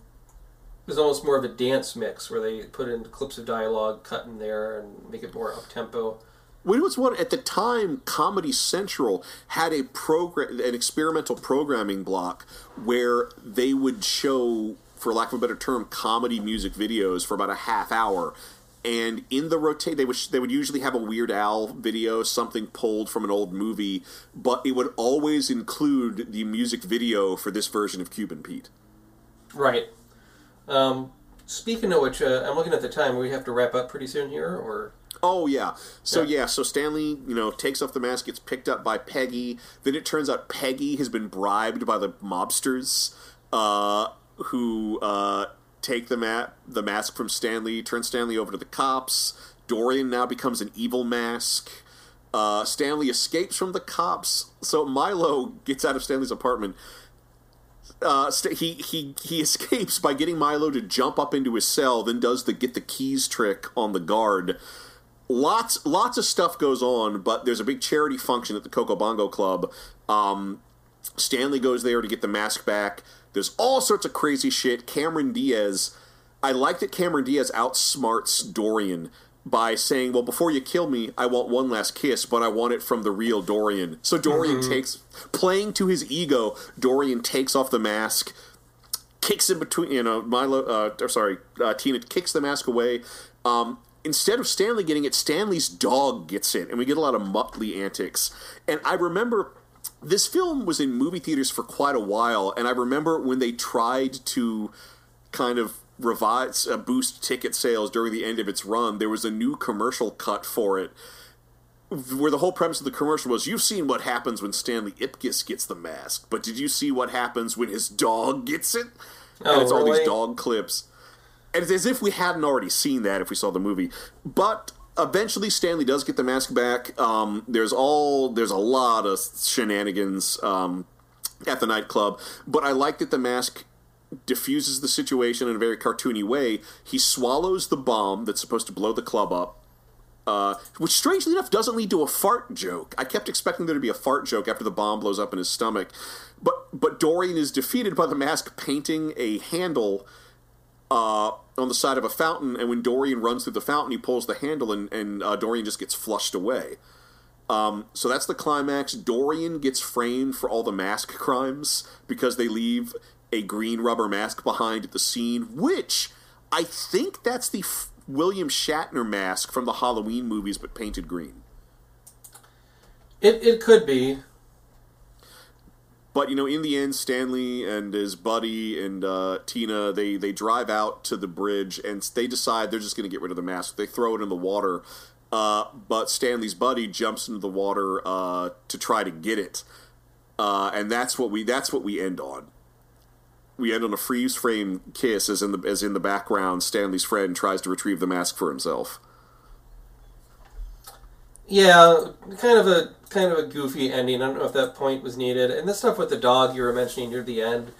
is almost more of a dance mix where they put in clips of dialogue cut in there and make it more up tempo. It was one at the time. Comedy Central had a program, an experimental programming block where they would show, for lack of a better term, comedy music videos for about a half hour. And in the rotate, they would they would usually have a Weird Al video, something pulled from an old movie, but it would always include the music video for this version of Cuban Pete. Right. Um, speaking of which, uh, I'm looking at the time. We have to wrap up pretty soon here, or Oh yeah. So Yeah. yeah. so Stanley, you know, takes off the mask, gets picked up by Peggy. Then it turns out Peggy has been bribed by the mobsters, uh, who uh, take the ma- the mask from Stanley, turn Stanley over to the cops. Dorian now becomes an evil mask. Uh, Stanley escapes from the cops. So Milo gets out of Stanley's apartment. Uh, st- he he he [laughs] escapes by getting Milo to jump up into his cell, then does the get the keys trick on the guard lots lots of stuff goes on, but there's a big charity function at the Coco Bongo Club. Um, Stanley goes there to get the mask back. There's all sorts of crazy shit. Cameron Diaz, I like that Cameron Diaz outsmarts Dorian by saying, "Well, before you kill me, I want one last kiss, but I want it from the real Dorian." So Dorian takes, playing to his ego, Dorian takes off the mask, kicks in between, you know, Milo, uh, or sorry, uh, Tina kicks the mask away. Um, instead of Stanley getting it, Stanley's dog gets it, and we get a lot of Muttley antics. And I remember this film was in movie theaters for quite a while, and I remember when they tried to kind of revise, uh, boost ticket sales during the end of its run, there was a new commercial cut for it where the whole premise of the commercial was you've seen what happens when Stanley Ipkiss gets the mask, but did you see what happens when his dog gets it? Oh, and it's all these dog clips. And it's as if we hadn't already seen that if we saw the movie. But eventually Stanley does get the mask back. Um, there's all there's a lot of shenanigans um, at the nightclub, but I like that the mask diffuses the situation in a very cartoony way. He swallows the bomb that's supposed to blow the club up uh, which strangely enough doesn't lead to a fart joke. I kept expecting there to be a fart joke after the bomb blows up in his stomach, but but Dorian is defeated by the mask painting a handle uh, on the side of a fountain, and when Dorian runs through the fountain, he pulls the handle, and, and uh, Dorian just gets flushed away. Um, so that's the climax. Dorian gets framed for all the mask crimes because they leave a green rubber mask behind at the scene, which I think that's the F- William Shatner mask from the Halloween movies, but painted green. it it could be. But you know, in the end, Stanley and his buddy and uh, Tina they they drive out to the bridge and they decide they're just going to get rid of the mask. They throw it in the water, uh, but Stanley's buddy jumps into the water uh, to try to get it, uh, and that's what we that's what we end on. We end on a freeze frame kiss, as in the as in the background, Stanley's friend tries to retrieve the mask for himself. Yeah, kind of a kind of a goofy ending. I don't know if that point was needed. And the stuff with the dog you were mentioning near the end,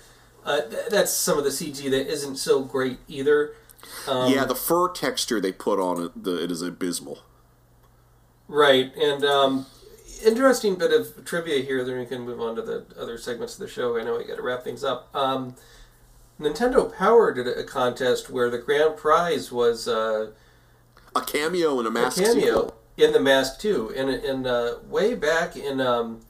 uh, th- that's some of the CG that isn't so great either. Um, yeah, the fur texture they put on it, the, it is abysmal. Right, and um, interesting bit of trivia here. Then we can move on to the other segments of the show. I know we got to wrap things up. Um, Nintendo Power did a contest where the grand prize was uh, A cameo and a a mask cameo sequel. In the Mask too, and and uh, way back in um,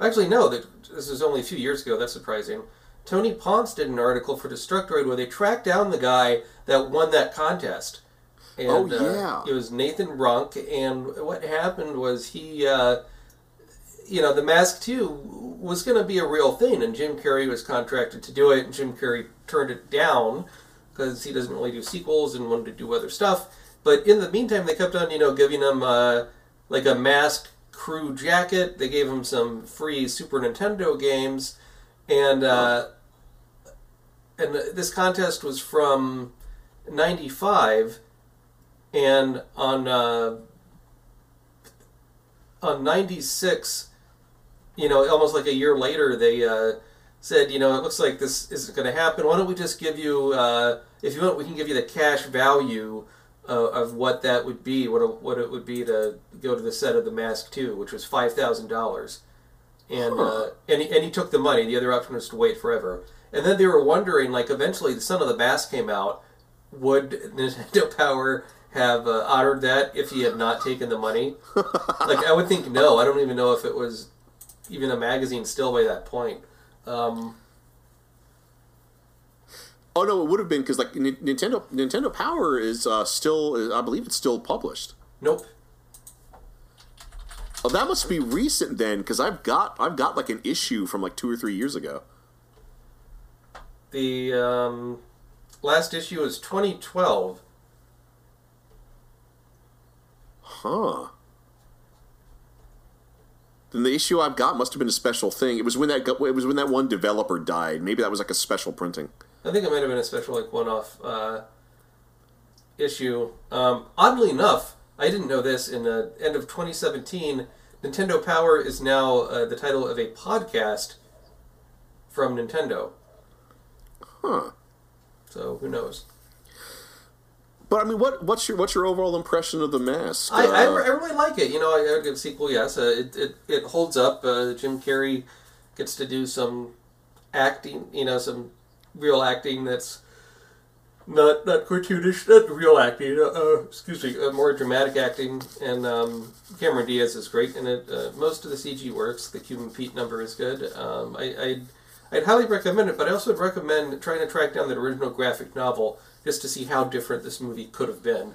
actually no, that this was only a few years ago. That's surprising. Tony Ponce did an article for Destructoid where they tracked down the guy that won that contest. And, Oh, uh, yeah. it was Nathan Runk, and what happened was he, uh, you know, the Mask too was going to be a real thing, and Jim Carrey was contracted to do it, and Jim Carrey turned it down because he doesn't really do sequels and wanted to do other stuff. But in the meantime, they kept on, you know, giving him uh, like a mask crew jacket. They gave him some free Super Nintendo games, and uh, and this contest was from '95, and on uh, on '96, you know, almost like a year later, they uh, said, you know, it looks like this isn't going to happen. Why don't we just give you, uh, if you want, we can give you the cash value uh, of what that would be, what it, what it would be to go to the set of The Mask 2, which was five thousand dollars, and uh, and he, and he took the money. The other option was to wait forever. And then they were wondering, like, eventually, the Son of the Mask came out. Would [laughs] Nintendo Power have uh, honored that if he had not taken the money? [laughs] like, I would think no. I don't even know if it was even a magazine still by that point. Um, Oh no, it would have been because like N- Nintendo Nintendo Power is uh, still I believe it's still published. nope. Oh, that must be recent then, because I've got I've got like an issue from like two or three years ago. The um, last issue was 2012. Huh. Then the issue I've got must have been a special thing. It was when that it was when that one developer died. Maybe that was like a special printing. I think it might have been a special, like, one-off uh, issue. Um, oddly enough, I didn't know this. In the end of 2017, Nintendo Power is now uh, the title of a podcast from Nintendo. Huh. So who knows? But I mean, what what's your what's your overall impression of the mask? I, I, Uh, I really like it. You know, I, I would give a sequel. Yes, uh, it, it it holds up. Uh, Jim Carrey gets to do some acting. You know, some real acting that's not not cartoonish, not real acting. Uh, uh, excuse me, uh, more dramatic acting. And um, Cameron Diaz is great in it. Uh, most of the CG works. The Cuban Pete number is good. Um, I, I'd I'd highly recommend it, but I also would recommend trying to track down the original graphic novel just to see how different this movie could have been.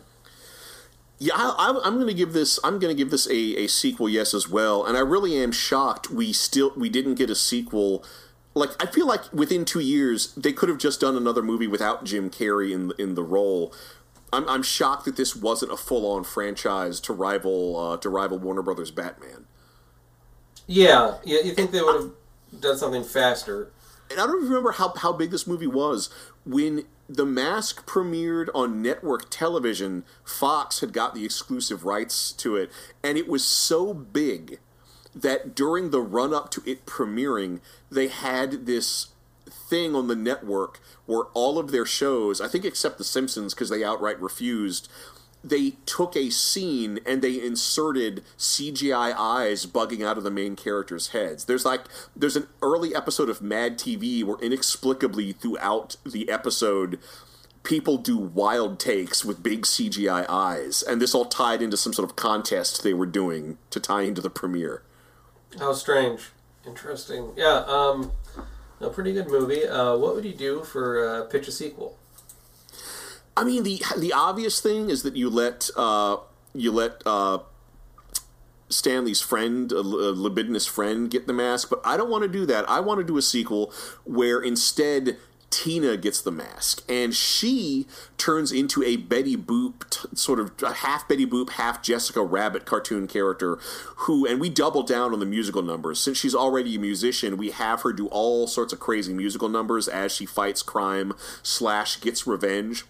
Yeah, I, I'm going to give this. I'm going to give this a, a sequel, yes, as well. And I really am shocked we still we didn't get a sequel. Like I feel like within two years they could have just done another movie without Jim Carrey in in the role. I'm, I'm shocked that this wasn't a full on franchise to rival uh, to rival Warner Brothers Batman. Yeah, yeah. You think they would have done something faster? And I don't remember how, how big this movie was. When The Mask premiered on network television, Fox had got the exclusive rights to it, and it was so big that during the run up to it premiering, they had this thing on the network where all of their shows, I think except The Simpsons because they outright refused, they took a scene and they inserted CGI eyes bugging out of the main characters' heads. There's like there's an early episode of Mad TV where inexplicably throughout the episode people do wild takes with big CGI eyes, and this all tied into some sort of contest they were doing to tie into the premiere. How strange. Interesting. Yeah. Um, a pretty good movie. Uh, what would you do for uh, pitch a sequel? I mean, the the obvious thing is that you let uh, you let uh, Stanley's friend, a, libidinous friend, get the mask, but I don't want to do that. I want to do a sequel where instead Tina gets the mask, and she turns into a Betty Boop, t- sort of half Betty Boop, half Jessica Rabbit cartoon character. Who, and we double down on the musical numbers. Since she's already a musician, we have her do all sorts of crazy musical numbers as she fights crime slash gets revenge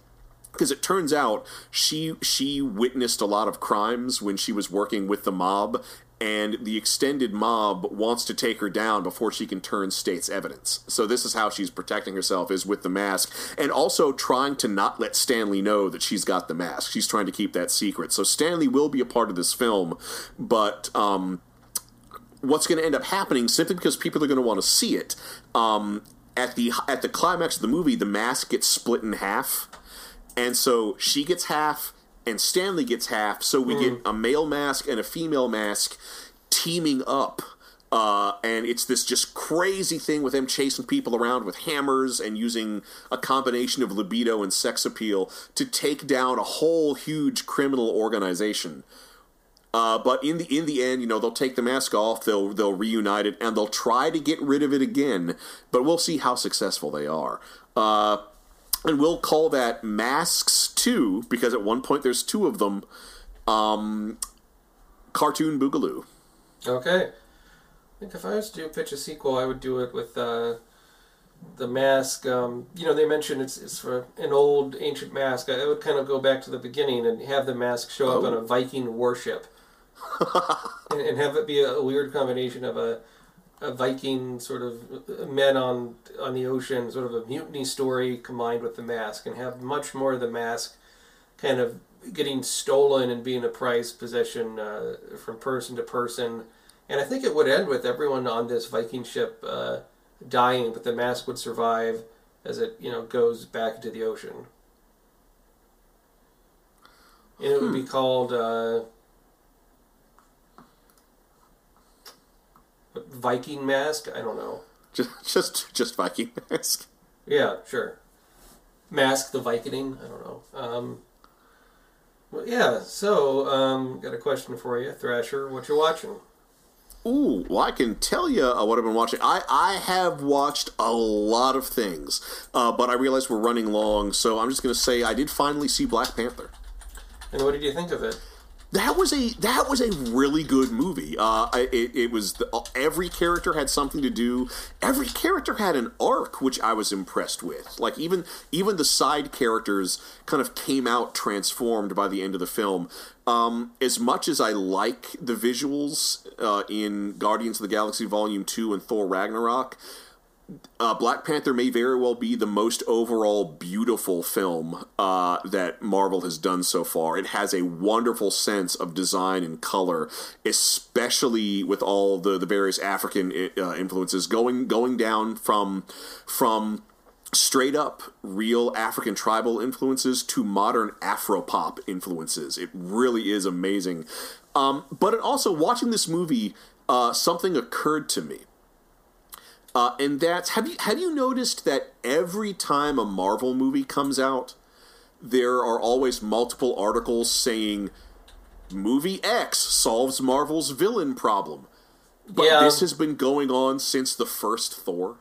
because it turns out she she witnessed a lot of crimes when she was working with the mob and the extended mob wants to take her down before she can turn state's evidence. So this is how she's protecting herself is with the mask and also trying to not let Stanley know that she's got the mask. She's trying to keep that secret. So Stanley will be a part of this film, but um what's going to end up happening simply because people are going to want to see it um, at the at the climax of the movie, the mask gets split in half, and so she gets half, and Stanley gets half. So we get a male mask and a female mask teaming up. Uh, and it's this just crazy thing with them chasing people around with hammers and using a combination of libido and sex appeal to take down a whole huge criminal organization. Uh, but in the in the end, you know, they'll take the mask off, they'll they'll reunite it, and they'll try to get rid of it again. But we'll see how successful they are. Uh, and we'll call that Masks Two because at one point there's two of them. Um, Cartoon Boogaloo. Okay. I think if I was to pitch a sequel, I would do it with uh, the mask. Um, you know, they mentioned it's, it's for an old ancient mask. I would kind of go back to the beginning and have the mask show up on a Viking warship, [laughs] and, and have it be a, weird combination of a a Viking sort of men on on the ocean, sort of a mutiny story combined with the mask, and have much more of the mask kind of getting stolen and being a prized possession uh, from person to person. And I think it would end with everyone on this Viking ship uh, dying, but the mask would survive as it you know goes back into the ocean. And it would be called uh, Viking Mask. I don't know. Just just just Viking mask. Yeah, sure. Mask the Viking. I don't know. Um, well, yeah. So, um, got a question for you, Thrasher. What you watching? Ooh, well, I can tell you uh, what I've been watching. I, I have watched a lot of things, uh, but I realize we're running long, so I'm just going to say I did finally see Black Panther. And what did you think of it? That was a that was a really good movie. Uh, it, it was the, every character had something to do. Every character had an arc, which I was impressed with. Like even even the side characters kind of came out transformed by the end of the film. Um, as much as I like the visuals uh, in Guardians of the Galaxy Volume Two and Thor Ragnarok, uh, Black Panther may very well be the most overall beautiful film uh, that Marvel has done so far. It has a wonderful sense of design and color, especially with all the, the various African uh, influences going going down from from straight up real African tribal influences to modern Afropop influences. It really is amazing. Um, but also watching this movie, uh, something occurred to me. Uh, and that's have you have you noticed that every time a Marvel movie comes out, there are always multiple articles saying movie X solves Marvel's villain problem. But Yeah. this has been going on since the first Thor.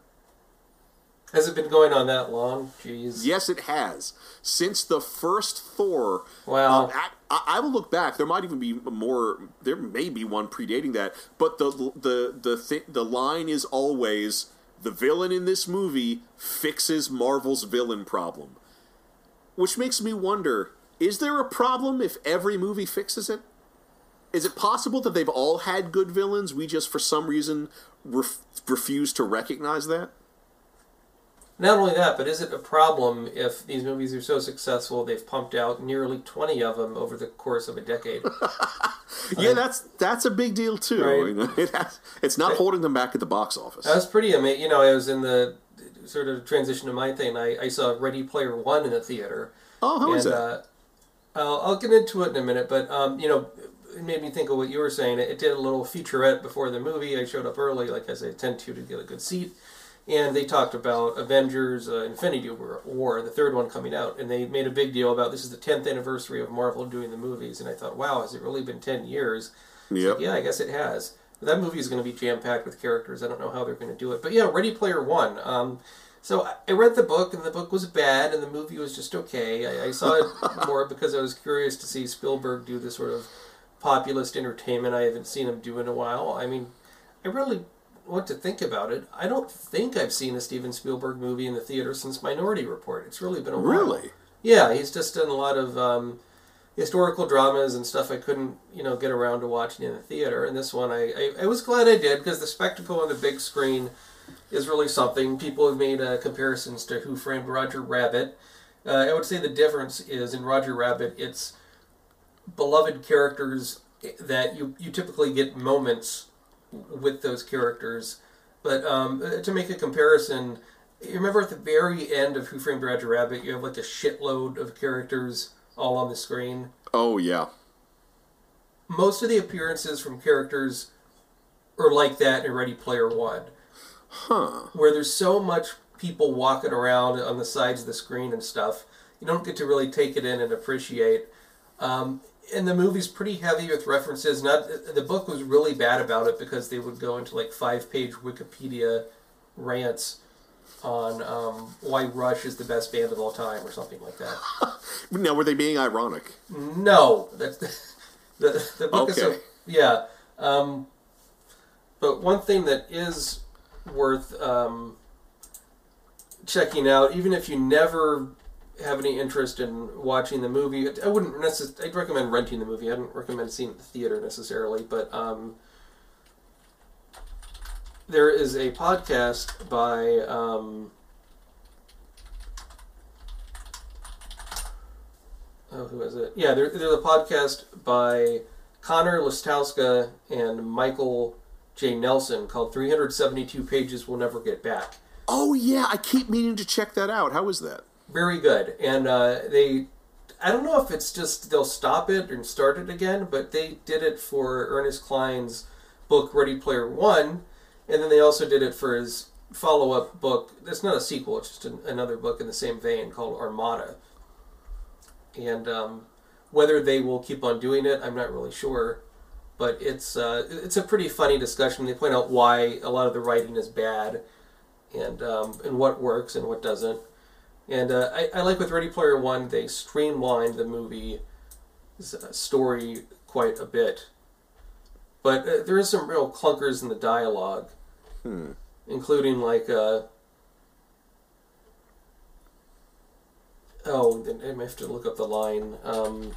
Has it been going on that long? Jeez. Yes, it has. Since the first Thor. Wow. uh, I, I will look back. There might even be more. There may be one predating that. But the the the th- the line is always the villain in this movie fixes Marvel's villain problem, which makes me wonder: Is there a problem if every movie fixes it? Is it possible that they've all had good villains? We just, for some reason, ref- refuse to recognize that. Not only that, but is it a problem if these movies are so successful they've pumped out nearly 20 of them over the course of a decade? [laughs] Yeah, that's that's a big deal too. Right. You [laughs] know, it has, it's not holding them back at the box office. That was pretty amazing. You know, I was in the sort of transition to my thing. I, I saw Ready Player One in the theater. oh, how is and, that? Uh, I'll, I'll get into it in a minute, but um, you know, it made me think of what you were saying. It, did a little featurette before the movie. I showed up early, like I tend to, to get a good seat. And they talked about Avengers: uh, Infinity War, War, the third one coming out, and they made a big deal about this is the 10th anniversary of Marvel doing the movies. And I thought, wow, has it really been 10 years? yep. Yeah, I guess it has. That movie is going to be jam packed with characters. I don't know how they're going to do it, but yeah, Ready Player One. Um, so I- read the book, and the book was bad, and the movie was just okay. I, I saw it [laughs] more because I was curious to see Spielberg do the sort of populist entertainment I haven't seen him do in a while. I mean, I really want to think about it. I don't think I've seen a Steven Spielberg movie in the theater since Minority Report. It's really been a while. Really? Yeah, he's just done a lot of um, historical dramas and stuff I couldn't, you know, get around to watching in the theater. And this one, I, I, I was glad I did because the spectacle on the big screen is really something. People have made uh, comparisons to Who Framed Roger Rabbit. Uh, I would say the difference is in Roger Rabbit, it's beloved characters that you, you typically get moments with those characters. But um, to make a comparison, you remember at the very end of Who Framed Roger Rabbit, you have like a shitload of characters all on the screen. Oh yeah. Most of the appearances from characters are like that in Ready Player One, Huh. where there's so much people walking around on the sides of the screen and stuff. You don't get to really take it in and appreciate. Um, and the movie's pretty heavy with references. Not the book was really bad about it because they would go into like five page Wikipedia rants on um, why Rush is the best band of all time or something like that. [laughs] Now were they being ironic? No, that's the the book is so, Okay. yeah. Um, but one thing that is worth um, checking out, even if you never have any interest in watching the movie, I wouldn't necessarily. I'd recommend renting the movie. I wouldn't recommend seeing it in the theater necessarily, but um, there is a podcast by. Um, oh, who is it? Yeah, there, there's a podcast by Conor Lastowka and Michael J. Nelson called 372 Pages We'll Never Get Back. Oh yeah, I keep meaning to check that out. How is that? Very good. And uh, they, I don't know if it's just they'll stop it and start it again, but they did it for Ernest Cline's book Ready Player One, and then they also did it for his follow up book. It's not a sequel, it's just an, another book in the same vein called Armada. And um, whether they will keep on doing it, I'm not really sure. But it's uh, it's a pretty funny discussion. They point out why a lot of the writing is bad, and um, and what works and what doesn't. And uh, I, I like with Ready Player One, they streamlined the movie story quite a bit. But uh, there is some real clunkers in the dialogue, including like uh, oh, I may have to look up the line. Um,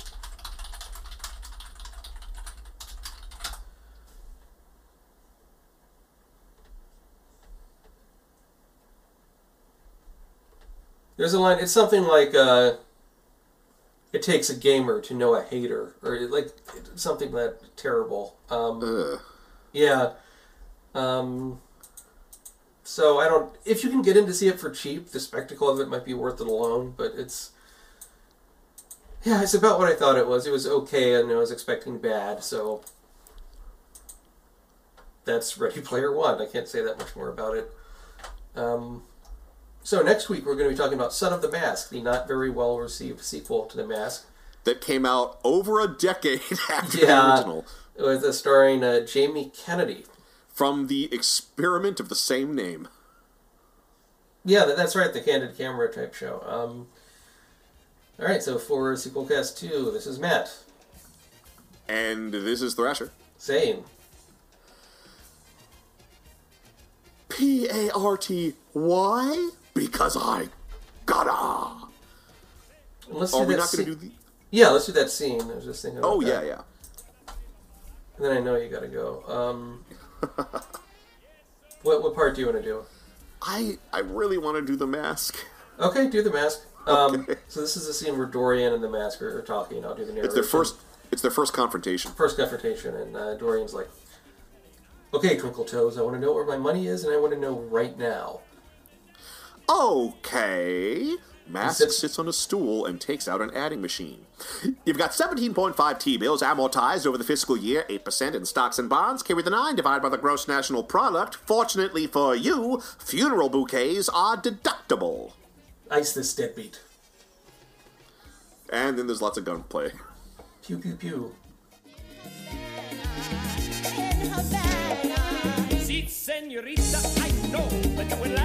There's a line. It's something like, uh, "It takes a gamer to know a hater," or like something that terrible. Um, yeah. Um, so I don't. If you can get in to see it for cheap, the spectacle of it might be worth it alone. But it's. Yeah, it's about what I thought it was. It was okay, and I was expecting bad. So. That's Ready Player One. I can't say that much more about it. Um, so next week we're going to be talking about Son of the Mask, the not very well received sequel to The Mask, That came out over a decade [laughs] after the original. It was starring uh, Jamie Kennedy. From the experiment of the same name. Yeah, that's right, the candid camera type show. Um, all right, so for sequel cast two, this is Matt And this is Thrasher. Same. P A R T Y? Because I gotta. let's Are we not going to do the. Yeah, let's do that scene. I was just thinking. Oh, that. yeah, yeah. And then I know you got to go. Um, [laughs] what what part do you want to do? I I really want to do the mask. Okay, do the mask. Um, Okay. So this is the scene where Dorian and the mask are, are talking. I'll do the narration. It's their first. It's their first confrontation. first confrontation, and uh, Dorian's like, "Okay, Twinkle Toes, I want to know where my money is, and I want to know right now." Okay. Mask sits- sits on a stool and takes out an adding machine. You've got 17.5 T bills amortized over the fiscal year, 8% in stocks and bonds. Carry the 9 divided by the gross national product. Fortunately for you, funeral bouquets are deductible. Ice this deadbeat. And then there's lots of gunplay. Pew pew pew. See, senorita, I know that you will like